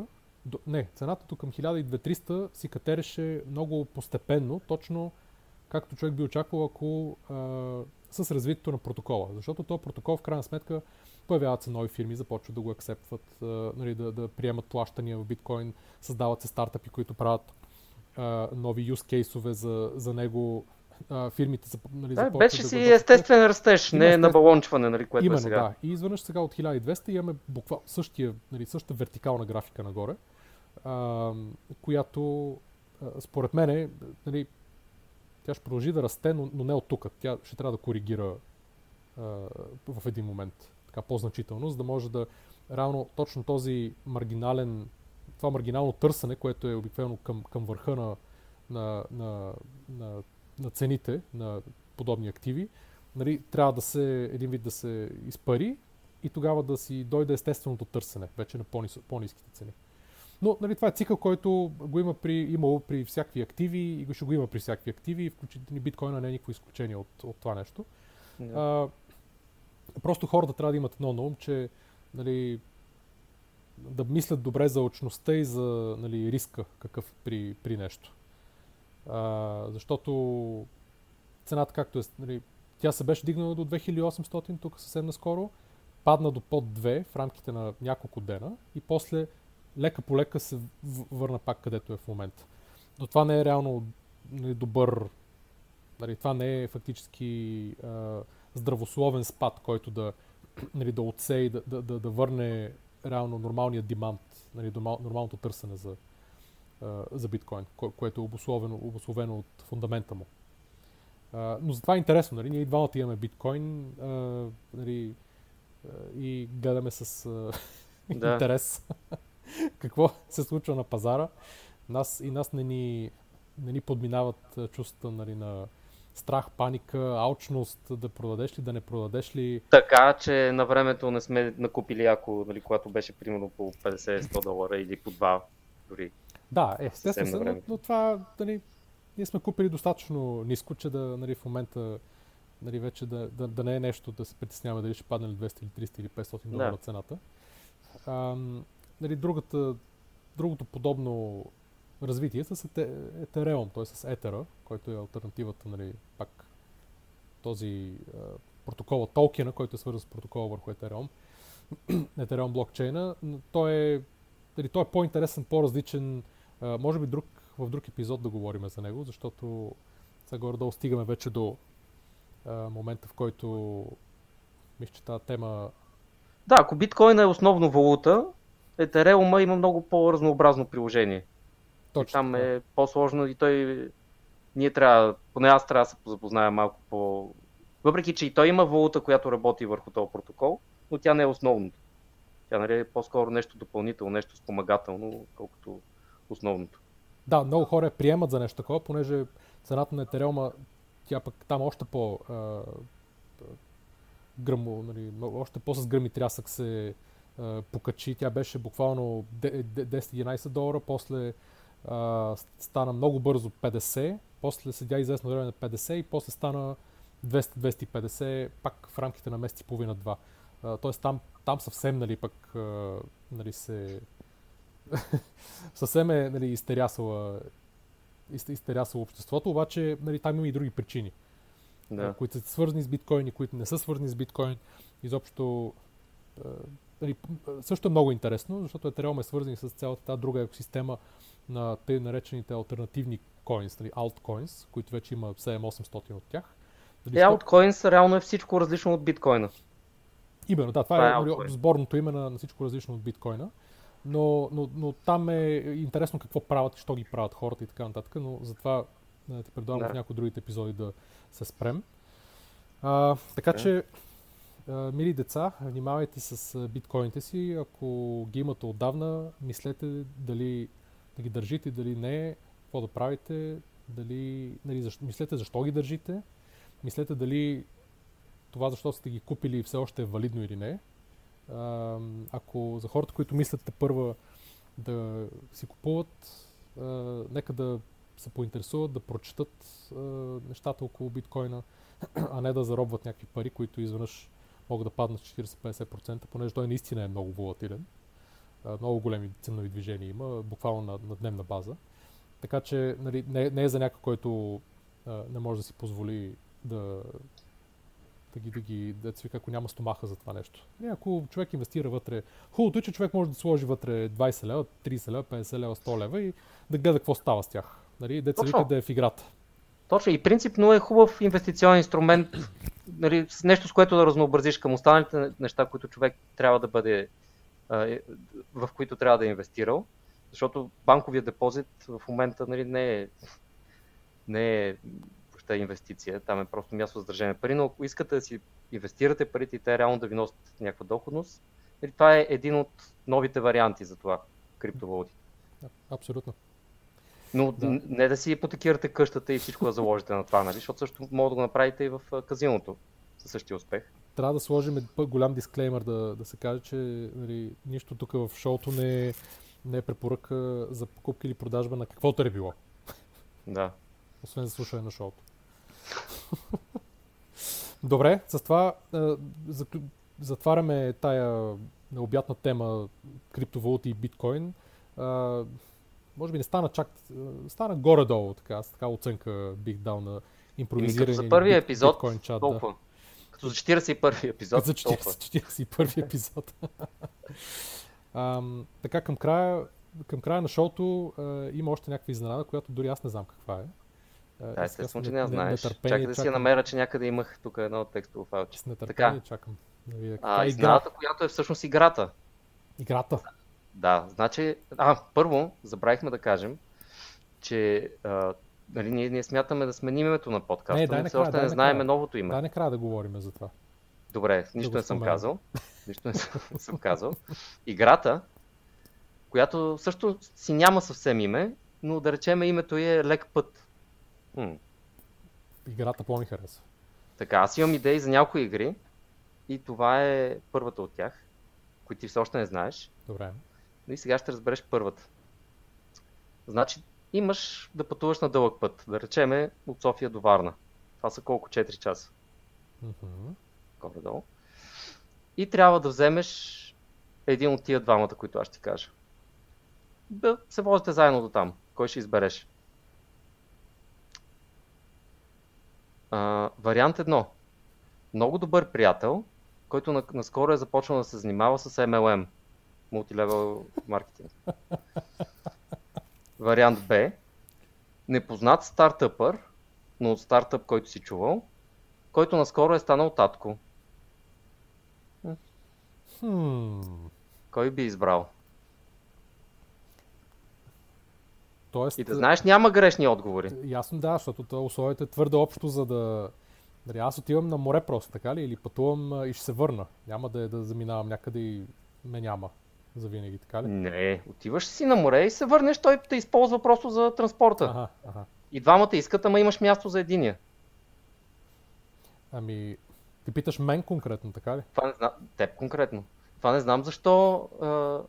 до, не, цената до към 1200 си катереше много постепенно, точно както човек би очаквал, ако а, с развитието на протокола. Защото този протокол в крайна сметка появяват се нови фирми, започват да го акцептват, нали, да, да приемат плащания в биткоин, създават се стартъпи, които правят а, нови use кейсове за, за него. А, фирмите за, нали, да, беше да си го... естествен растеж, не естествен... на балончване, нали, което е Именно, е сега. да. И изведнъж сега от 1200 имаме буквално същия, нали, същата вертикална графика нагоре, а, която а, според мен нали, тя ще продължи да расте, но, но не от тук. Тя ще трябва да коригира а, в един момент така по-значително, за да може да реално точно този маргинален това маргинално търсене, което е обикновено към, към върха на, на, на, на, на цените на подобни активи, нали, трябва да се, един вид да се изпари и тогава да си дойде естественото търсене, вече на по-низките цени. Но нали, това е цикъл, който го има при, имало при всякакви активи и го ще го има при всякакви активи, включително биткоина не е никакво изключение от, от това нещо. Yeah. А, просто хората трябва да имат едно на ум, че нали, да мислят добре за очността и за нали, риска какъв при, при нещо. А, защото цената, както е, нали, тя се беше дигнала до 2800 тук съвсем наскоро, падна до под 2 в рамките на няколко дена и после лека по лека се върна пак където е в момента. Но това не е реално нали, добър, нали, това не е фактически а, здравословен спад, който да, нали, да отсее да, да, да, да върне реално нормалният демант, нали, нормалното търсене за, за биткоин, кое, което е обословено, обословено от фундамента му. Uh, но затова е интересно, нали? Ние и двамата имаме биткоин uh, нали, uh, и гледаме с да. интерес какво се случва на пазара. Нас, и нас не ни, не ни подминават чувствата нали, на, страх, паника, алчност, да продадеш ли, да не продадеш ли. Така, че на времето не сме накупили яко, нали, когато беше примерно по 50-100 долара или по 2 дори. Да, е, естествено, но, но това, нали, ние сме купили достатъчно ниско, че да, нали, в момента нали, вече да, да, да не е нещо да се притесняваме дали ще падне ли 200 или 300 или 500 долара да. цената. А, нали, другата, другото подобно развитие с Ethereum, т.е. с Ethera, който е альтернативата, нали, пак този а, протокола токена, който е свързан с протокола върху Ethereum, Ethereum блокчейна, той е, нали, той е по-интересен, по-различен, а, може би друг, в друг епизод да говорим за него, защото сега горе-долу стигаме вече до а, момента, в който мисля, че тази тема... Да, ако биткоин е основно валута, Ethereum има много по-разнообразно приложение. Точно. Там е по-сложно и той ние трябва, поне аз трябва да се запозная малко по... Въпреки, че и той има валута, която работи върху този протокол, но тя не е основното. Тя нали, е по-скоро нещо допълнително, нещо спомагателно, колкото основното. Да, много хора приемат за нещо такова, понеже цената на Етереума, тя пък там още по гръмо, нали, още по-с гръм и трясък се а, покачи. Тя беше буквално 10-11 долара, после а, стана много бързо 50, после седя известно време на 50 и после стана 200-250 пак в рамките на месец и половина-два. Тоест там, там съвсем нали, пък а, нали, се съвсем е нали, изтерясала, изтерясала обществото, обаче нали, там има и други причини, Да. които са свързани с биткоини, които не са свързани с биткоин. Изобщо нали, също е много интересно, защото Ethereum е свързан с цялата тази друга екосистема на тъй наречените альтернативни coins, нали, altcoins, които вече има 7-800 от тях. Нали, е, altcoins реално е всичко различно от биткоина. Именно, да, това, това е, е нали, сборното име на, на всичко различно от биткоина. Но, но, но там е интересно какво правят що ги правят хората и така нататък, но затова да, ти предлагам да. в някои другите епизоди да се спрем. А, така да. че, а, мили деца, внимавайте с биткоините си. Ако ги имате отдавна, мислете дали да ги държите, дали не, какво да правите, дали, нали, защо, мислете защо ги държите, мислете дали това защо сте ги купили все още е валидно или не. Ако за хората, които мислят първа да си купуват, нека да се поинтересуват, да прочетат а, нещата около биткоина, а не да заробват някакви пари, които изведнъж могат да паднат 40-50%, понеже той наистина е много волатилен. Много големи ценови движения има, буквално на, на дневна база. Така че нали, не, не е за някой, който а, не може да си позволи да, да ги, да ги да вика, ако няма стомаха за това нещо. Не, ако човек инвестира вътре, хубавото е, че човек може да сложи вътре 20 лева, 30 лева, 50 лева, 100 лева и да гледа какво става с тях. Нали? Деца вика да е в играта. Точно и принципно е хубав инвестиционен инструмент, нали, нещо с което да разнообразиш към останалите неща, които човек трябва да бъде, е, в които трябва да е инвестирал. Защото банковия депозит в момента нали, не е, не е въобще инвестиция, там е просто място за държане пари, но ако искате да си инвестирате парите и те реално да ви носят някаква доходност, нали, това е един от новите варианти за това, криптовалути. Абсолютно. Но да. не да си ипотекирате къщата и всичко да заложите на това, нали? защото също може да го направите и в казиното със същия успех. Трябва да сложим голям дисклеймер да, да се каже, че нали, нищо тук в шоуто не е, не е препоръка за покупка или продажба на каквото е било. Да. Освен за слушане на шоуто. Добре, с това затваряме тая необятна тема криптовалути и биткоин. Може би не стана чак, стана горе-долу, така, с така оценка бих дал на импровизиране. За първия епизод, биткоин чат, толкова. Да. Като за 41 епизод. За 40, 41 епизод. а, така, към края, към края на шоуто а, има още някаква изненада, която дори аз не знам каква е. Да, естествено, че не, не знаеш. Чакай да си я намеря, че някъде имах тук едно текстово файлче. С нетърпение така. чакам. Да видя, а, изненадата, която е всъщност играта. Играта? Да, значи, а, първо, забравихме да кажем, че а, нали, ние, ние смятаме да сменим името на подкаста, не, дай но все още дай не знаем новото име. Да, накрая да говорим за това. Добре, нищо да не съм казал. Нищо не съм, съм казал. Играта, която също си няма съвсем име, но да речем името е Лек път. М. Играта по-ми харесва. Така, аз имам идеи за някои игри и това е първата от тях, които ти все още не знаеш. Добре. И сега ще разбереш първата. Значи, имаш да пътуваш на дълъг път, да речеме от София до Варна. Това са колко? 4 часа. Mm-hmm. Горе-долу. И трябва да вземеш един от тия двамата, които аз ще ти кажа. Да се возите заедно до там. Кой ще избереш? А, вариант едно. Много добър приятел, който наскоро е започнал да се занимава с MLM. Multilevel маркетинг. Вариант Б. Непознат стартъпър, но от стартъп, който си чувал, който наскоро е станал татко. Hmm. Кой би избрал? Тоест, и да знаеш, няма грешни отговори. Ясно, да, защото условието е твърде общо, за да... Дали, аз отивам на море просто, така ли? Или пътувам и ще се върна. Няма да е да заминавам някъде и ме няма за винаги, така ли? Не, отиваш си на море и се върнеш, той те използва просто за транспорта. Ага, ага. И двамата искат, ама имаш място за единия. Ами, ти питаш мен конкретно, така ли? Това не знам, теб конкретно. Това не знам защо, а,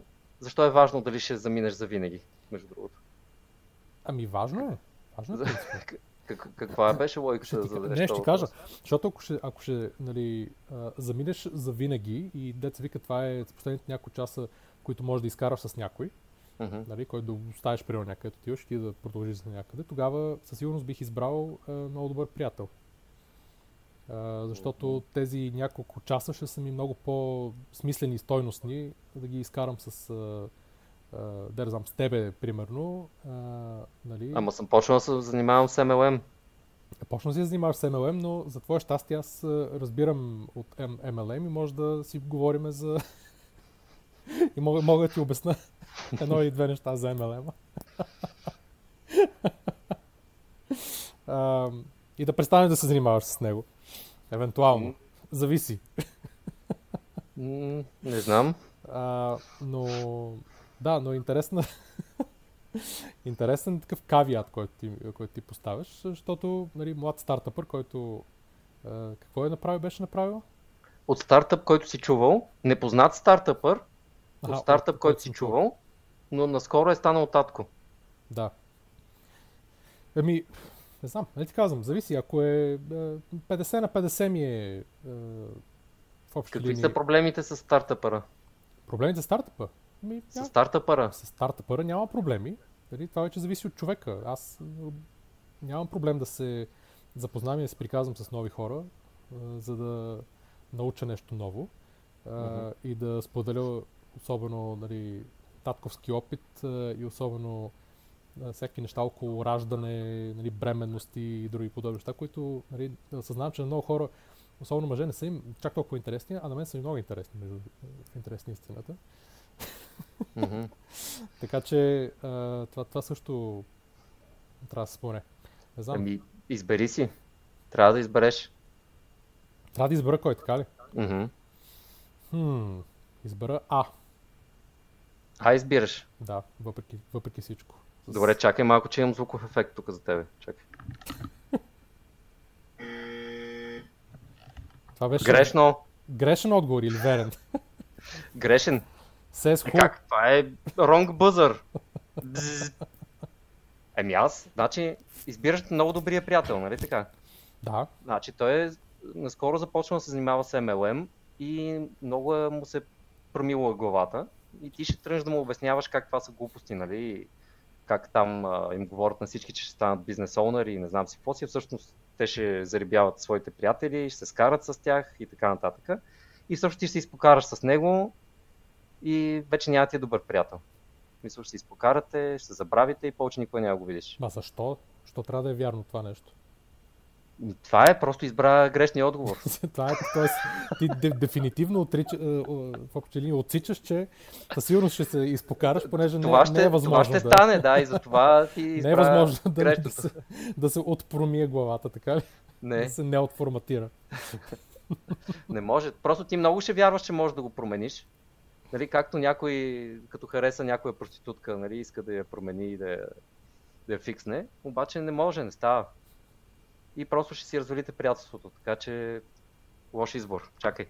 защо е важно дали ще заминеш за винаги, между другото. Ами важно е. Важно е. Как, каква беше логиката за да Не, ще кажа. Защото ако ще, ако ще нали, заминеш за винаги и деца вика това е за последните няколко часа, които можеш да изкараш с някой, uh-huh. нали, който да оставиш при някъде, отиваш и да продължиш за някъде, тогава със сигурност бих избрал а, много добър приятел. А, защото uh-huh. тези няколко часа ще са ми много по-смислени и стойностни да ги изкарам с а, да знам, с тебе, примерно. А, нали... Ама съм почнал да се занимавам с MLM. Почна да занимаваш с MLM, но за твое щастие аз разбирам от MLM и може да си говорим за... и мога, мога да ти обясна едно или две неща за MLM. а, и да престанеш да се занимаваш с него. Евентуално. Зависи. Не знам. А, но да, но интересна, интересен такъв кавият, който ти, който ти поставяш, защото нали, млад стартъпър, който е, какво е направил, беше направил? От стартъп, който си чувал, непознат стартъпър, от стартъп, от, който си чувал, но наскоро е станал татко. Да. Еми, не знам, не ти казвам, зависи. Ако е 50 на 50 ми е, е в общи Какви линии... са проблемите с стартъпъра? Проблемите с стартъпа? Ми, с стартъпъра? С стартъпъра няма проблеми. Дали, това вече зависи от човека. Аз нямам проблем да се запознавам и да се приказвам с нови хора, за да науча нещо ново mm-hmm. и да споделя особено нали, татковски опит и особено всяки неща около раждане, нали, бременности и други подобни неща, които нали, съзнавам, че на много хора, особено мъже, не са им чак толкова интересни, а на мен са им много интересни, между интересни истината. Mm-hmm. така че а, това, това също трябва да се спомне. Не знам. Ами, избери си. Трябва да избереш. Трябва да избера кой, така ли? Mm-hmm. Хм, избера А. А избираш? Да, въпреки, въпреки всичко. Добре, чакай малко, че имам звуков ефект тук за тебе. Чакай. Това беше... Грешно. Грешен отговор или верен? Грешен. Says who? Как? Това е wrong buzzer. Еми аз, значи, избираш много добрия приятел, нали така? Да. Значи той е, наскоро започва да се занимава с MLM и много е, му се промила главата и ти ще тръгнеш да му обясняваш как това са глупости, нали? Как там а, им говорят на всички, че ще станат бизнес оунери и не знам си какво си, всъщност те ще зарибяват своите приятели, ще се скарат с тях и така нататък. И също ти ще се изпокараш с него и вече няма ти е добър приятел. Мисля, ще се изпокарате, ще се забравите и повече никой няма го видиш. А защо? Що трябва да е вярно това нещо? Това е, просто избра грешния отговор. това е, т.е. ти де, дефинитивно отрича, е, в отсичаш, че със сигурност ще се изпокараш, понеже това не, ще, не е възможно. Това ще да... стане, да, и за това ти избра Не е възможно да, да, се, да се отпромие главата, така ли? Не. Да се не отформатира. не може. Просто ти много ще вярваш, че можеш да го промениш. Нали, както някой, като хареса някоя проститутка, нали, иска да я промени и да я, да я фиксне, обаче не може, не става. И просто ще си развалите приятелството, така че лош избор. Чакай.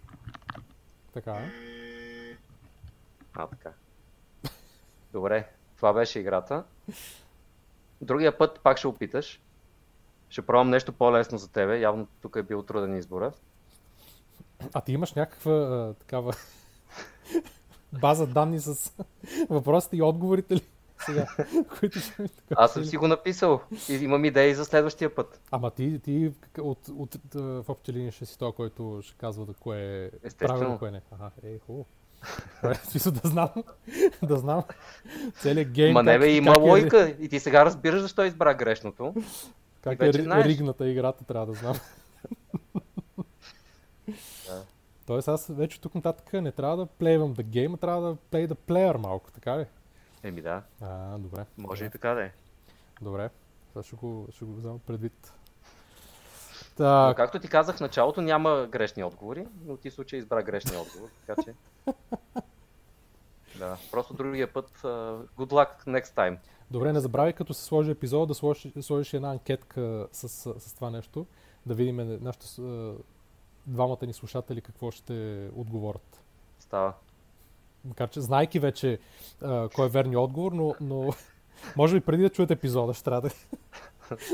Така е. А, така. Добре, това беше играта. Другия път пак ще опиташ. Ще пробвам нещо по-лесно за тебе. Явно тук е бил труден избора. А ти имаш някаква а, такава база данни с въпросите и отговорите ли? Сега, които ми Аз съм си го написал и имам идеи за следващия път. Ама ти, ти от, от, от в общи линии ще си то, който ще казва да кое е правилно, кое не. Ага, е, хубаво. Смисъл да знам, да знам целият гейм. Ма не бе, има е- лойка е... и ти сега разбираш защо избра грешното. Как е ригната играта, трябва да знам. Тоест аз вече тук нататък не трябва да плейвам the game, а трябва да play the player малко, така ли? Еми да. А, добре. Може добре. и така да е. Добре. Сега ще го, ще го взема предвид. Так. Но, както ти казах в началото, няма грешни отговори, но ти случай избра грешния отговор, така че... да, просто другия път. Uh, good luck next time. Добре, не забравяй като се сложи епизод да сложиш, сложиш една анкетка с, с, с това нещо, да видим нашите двамата ни слушатели какво ще отговорят. Става. Макар че знайки вече а, кой е верният отговор, но, но Може би преди да чуят епизода, ще трябва да,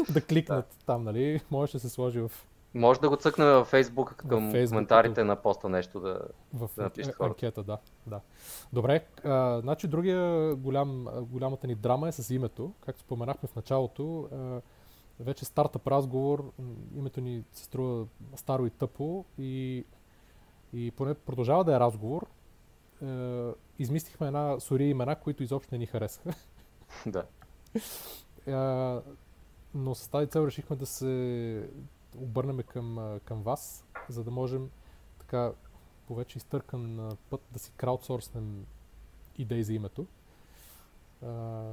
да кликнат да. там, нали? Може да се сложи в... Може да го цъкне във Facebook към Facebook, коментарите като... на поста нещо да, в да напишете хората. анкета, да, да. Добре, а, значи другия голям, голямата ни драма е с името. Както споменахме в началото, а, вече стартъп разговор, името ни се струва старо и тъпо и, и поне продължава да е разговор. Е, измислихме една сори имена, които изобщо не ни харесаха. Да. Е, но с тази цел решихме да се обърнем към, към вас, за да можем така по вече изтъркан път да си краудсорснем идеи за името. А,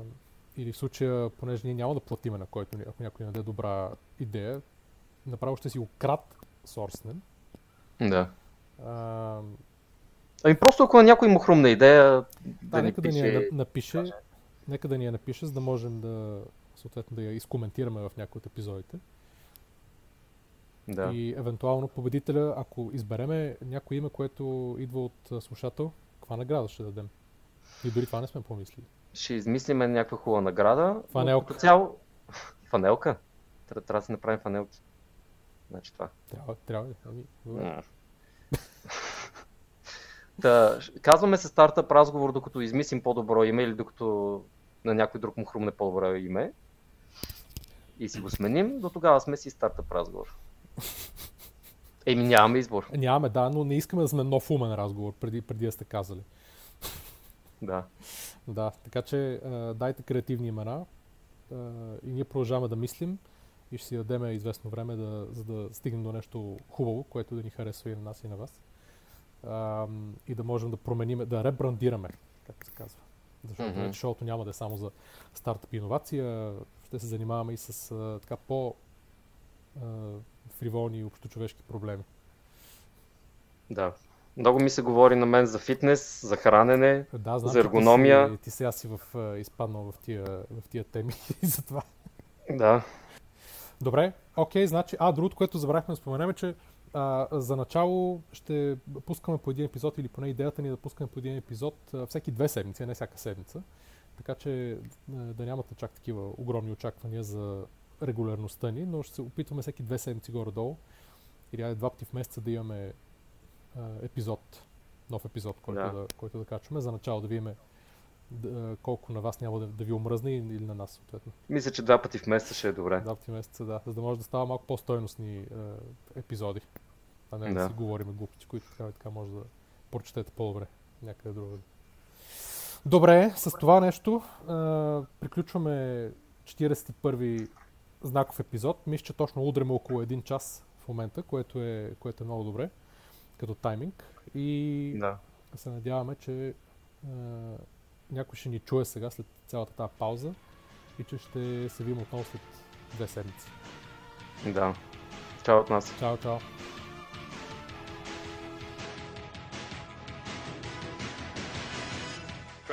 или в случая, понеже ние няма да платиме на който, ако някой не даде добра идея, направо ще си го крат сорснем. Да. А, ами просто ако на някой му хрумна идея, да, да нека да ни я напише, нека да ни я напише, за да можем да съответно да я изкоментираме в някои от епизодите. Да. И евентуално победителя, ако избереме някое име, което идва от слушател, каква награда ще дадем? И дори това не сме помислили. Ще измислим някаква хубава награда. Фанелка. Като цяло... Фанелка? Трябва да си направим фанелки. Значи това. Трябва, трябва. Ами, да, казваме се стартъп разговор, докато измислим по-добро име или докато на някой друг му хрумне по-добро име и си го сменим, до тогава сме си стартъп разговор. Еми нямаме избор. Нямаме, да, но не искаме да сме нов умен разговор, преди, преди да сте казали. Да. Да, така че а, дайте креативни имена а, и ние продължаваме да мислим и ще си дадем известно време, да, за да стигнем до нещо хубаво, което да ни харесва и на нас и на вас. А, и да можем да променим, да ребрандираме, както се казва. Защото mm-hmm. шоуто няма да е само за стартъп и иновация, ще се занимаваме и с а, така по а, фриволни и общочовешки проблеми. Да. Много ми се говори на мен за фитнес, за хранене, да, знам, за ергономия. Ти, си, ти сега си в, изпаднал в тия, в тия теми и за това. Да. Добре, окей, значи, а, другото, което забравихме да споменем е, че а, за начало ще пускаме по един епизод или поне идеята ни е да пускаме по един епизод а, всеки две седмици, а не всяка седмица. Така че да нямате чак такива огромни очаквания за регулярността ни, но ще се опитваме всеки две седмици горе-долу или два пъти в месеца да имаме а, епизод, нов епизод, който да. да, който да качваме. За начало да видим да, колко на вас няма да, да ви омръзне или на нас, съответно. Мисля, че два пъти в месеца ще е добре. Два пъти в месеца, да. За да може да става малко по-стойностни е, епизоди. А не да. да си говорим глупости, които така и така може да прочетете по-добре някъде другаде. Добре, с това нещо е, приключваме 41-ви знаков епизод. Мисля, че точно удряме около един час в момента, което е, което е много добре като тайминг. И да. се надяваме, че е, някой ще ни чуе сега след цялата тази пауза и че ще се видим отново след две седмици. Да. Чао от нас. Чао, чао.